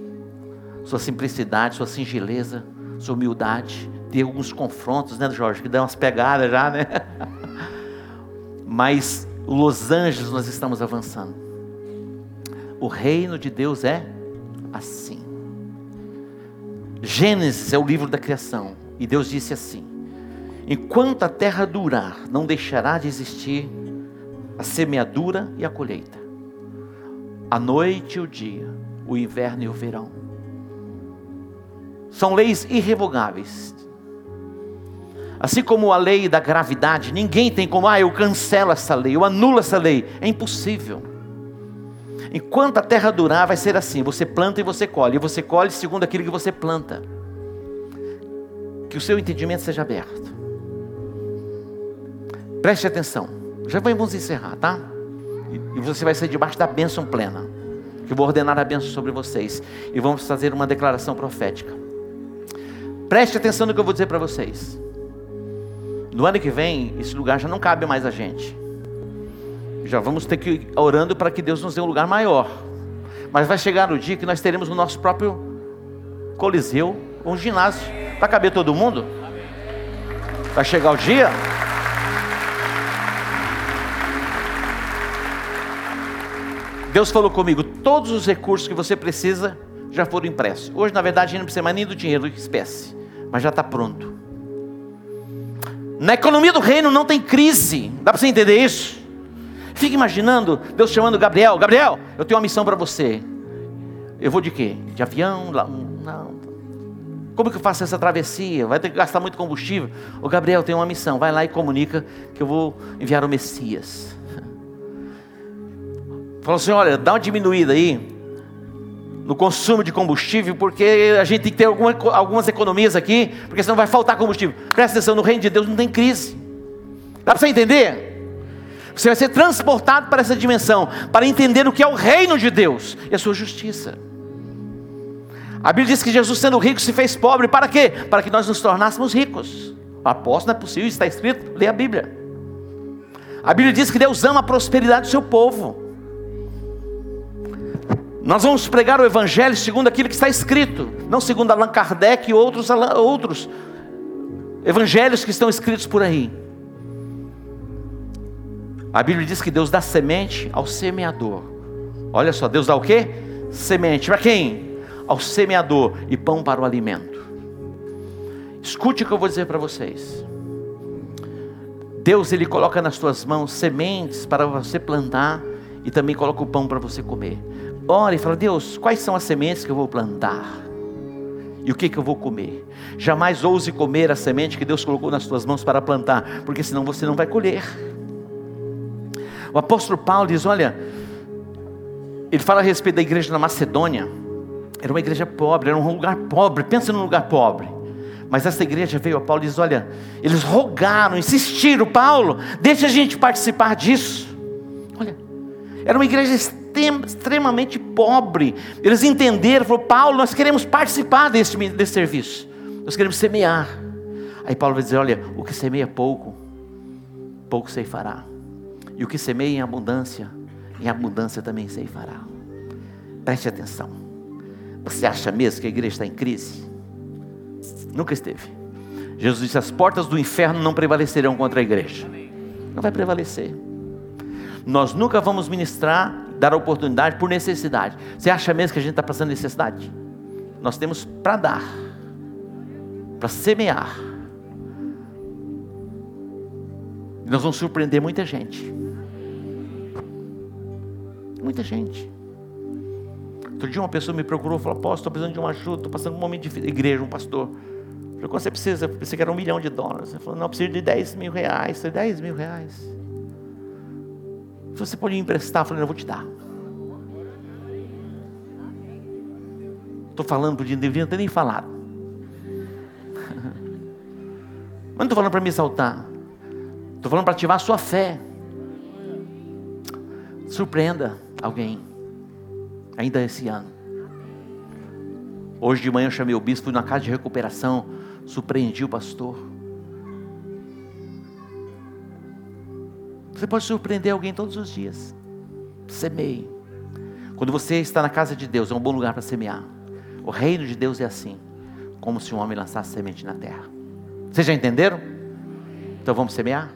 Sua simplicidade, sua singeleza, sua humildade. Tem alguns confrontos, né, Jorge? Que dão umas pegadas já, né? (laughs) Mas Los Angeles nós estamos avançando. O reino de Deus é assim. Gênesis é o livro da criação. E Deus disse assim: Enquanto a terra durar, não deixará de existir a semeadura e a colheita a noite e o dia, o inverno e o verão. São leis irrevogáveis. Assim como a lei da gravidade, ninguém tem como, ah, eu cancelo essa lei, eu anulo essa lei. É impossível. Enquanto a terra durar, vai ser assim: você planta e você colhe, e você colhe segundo aquilo que você planta. Que o seu entendimento seja aberto. Preste atenção. Já vamos encerrar, tá? E você vai sair debaixo da bênção plena. Que eu vou ordenar a bênção sobre vocês. E vamos fazer uma declaração profética. Preste atenção no que eu vou dizer para vocês. No ano que vem, esse lugar já não cabe mais a gente. Já vamos ter que ir orando para que Deus nos dê um lugar maior. Mas vai chegar o dia que nós teremos o nosso próprio coliseu, um ginásio. Vai caber todo mundo? Vai chegar o dia? Deus falou comigo: todos os recursos que você precisa já foram impressos. Hoje, na verdade, a gente não precisa mais nem do dinheiro, do espécie, mas já está pronto. Na economia do reino não tem crise, dá para você entender isso? Fica imaginando Deus chamando Gabriel: Gabriel, eu tenho uma missão para você. Eu vou de quê? De avião? Não. Como que eu faço essa travessia? Vai ter que gastar muito combustível. O Gabriel tem uma missão, vai lá e comunica que eu vou enviar o Messias. Falou assim: olha, dá uma diminuída aí no consumo de combustível, porque a gente tem que ter alguma, algumas economias aqui, porque senão vai faltar combustível. Presta atenção: no reino de Deus não tem crise. Dá para você entender? Você vai ser transportado para essa dimensão, para entender o que é o reino de Deus e a sua justiça. A Bíblia diz que Jesus, sendo rico, se fez pobre. Para quê? Para que nós nos tornássemos ricos. Apóstolo não é possível, está escrito, lê a Bíblia. A Bíblia diz que Deus ama a prosperidade do seu povo. Nós vamos pregar o Evangelho segundo aquilo que está escrito, não segundo Allan Kardec e outros, outros evangelhos que estão escritos por aí. A Bíblia diz que Deus dá semente ao semeador. Olha só, Deus dá o quê? Semente. Para quem? Ao semeador e pão para o alimento. Escute o que eu vou dizer para vocês. Deus ele coloca nas tuas mãos sementes para você plantar e também coloca o pão para você comer. Ora e fala: Deus, quais são as sementes que eu vou plantar? E o que, que eu vou comer? Jamais ouse comer a semente que Deus colocou nas tuas mãos para plantar, porque senão você não vai colher. O apóstolo Paulo diz: Olha, Ele fala a respeito da igreja na Macedônia. Era uma igreja pobre, era um lugar pobre. Pensa num lugar pobre. Mas essa igreja veio a Paulo e diz: Olha, eles rogaram, insistiram, Paulo, deixa a gente participar disso. Olha, era uma igreja extremamente pobre. Eles entenderam, falou: Paulo, nós queremos participar desse, desse serviço, nós queremos semear. Aí Paulo vai dizer: Olha, o que semeia pouco, pouco ceifará. E o que semeia em abundância, em abundância também ceifará. Preste atenção. Você acha mesmo que a igreja está em crise? Nunca esteve. Jesus disse: as portas do inferno não prevalecerão contra a igreja. Não vai prevalecer. Nós nunca vamos ministrar, dar oportunidade por necessidade. Você acha mesmo que a gente está passando necessidade? Nós temos para dar, para semear. Nós vamos surpreender muita gente. Muita gente. Outro dia uma pessoa me procurou e falou: Apóstolo, estou precisando de uma ajuda, estou passando um momento de igreja, um pastor. Eu falei: Quanto você precisa? Eu pensei que era um milhão de dólares. Ele falou: Não, eu preciso de 10 mil reais. Eu falei: 10 mil reais. Você pode me emprestar, eu falei: Eu vou te dar. Estou falando para o dia, não deveria ter nem falado. (laughs) Mas não estou falando para me exaltar. Estou falando para ativar a sua fé. Surpreenda alguém, ainda esse ano. Hoje de manhã eu chamei o bispo, fui na casa de recuperação, surpreendi o pastor. Você pode surpreender alguém todos os dias. Semeie. Quando você está na casa de Deus, é um bom lugar para semear. O reino de Deus é assim, como se um homem lançasse semente na terra. Vocês já entenderam? Então vamos semear?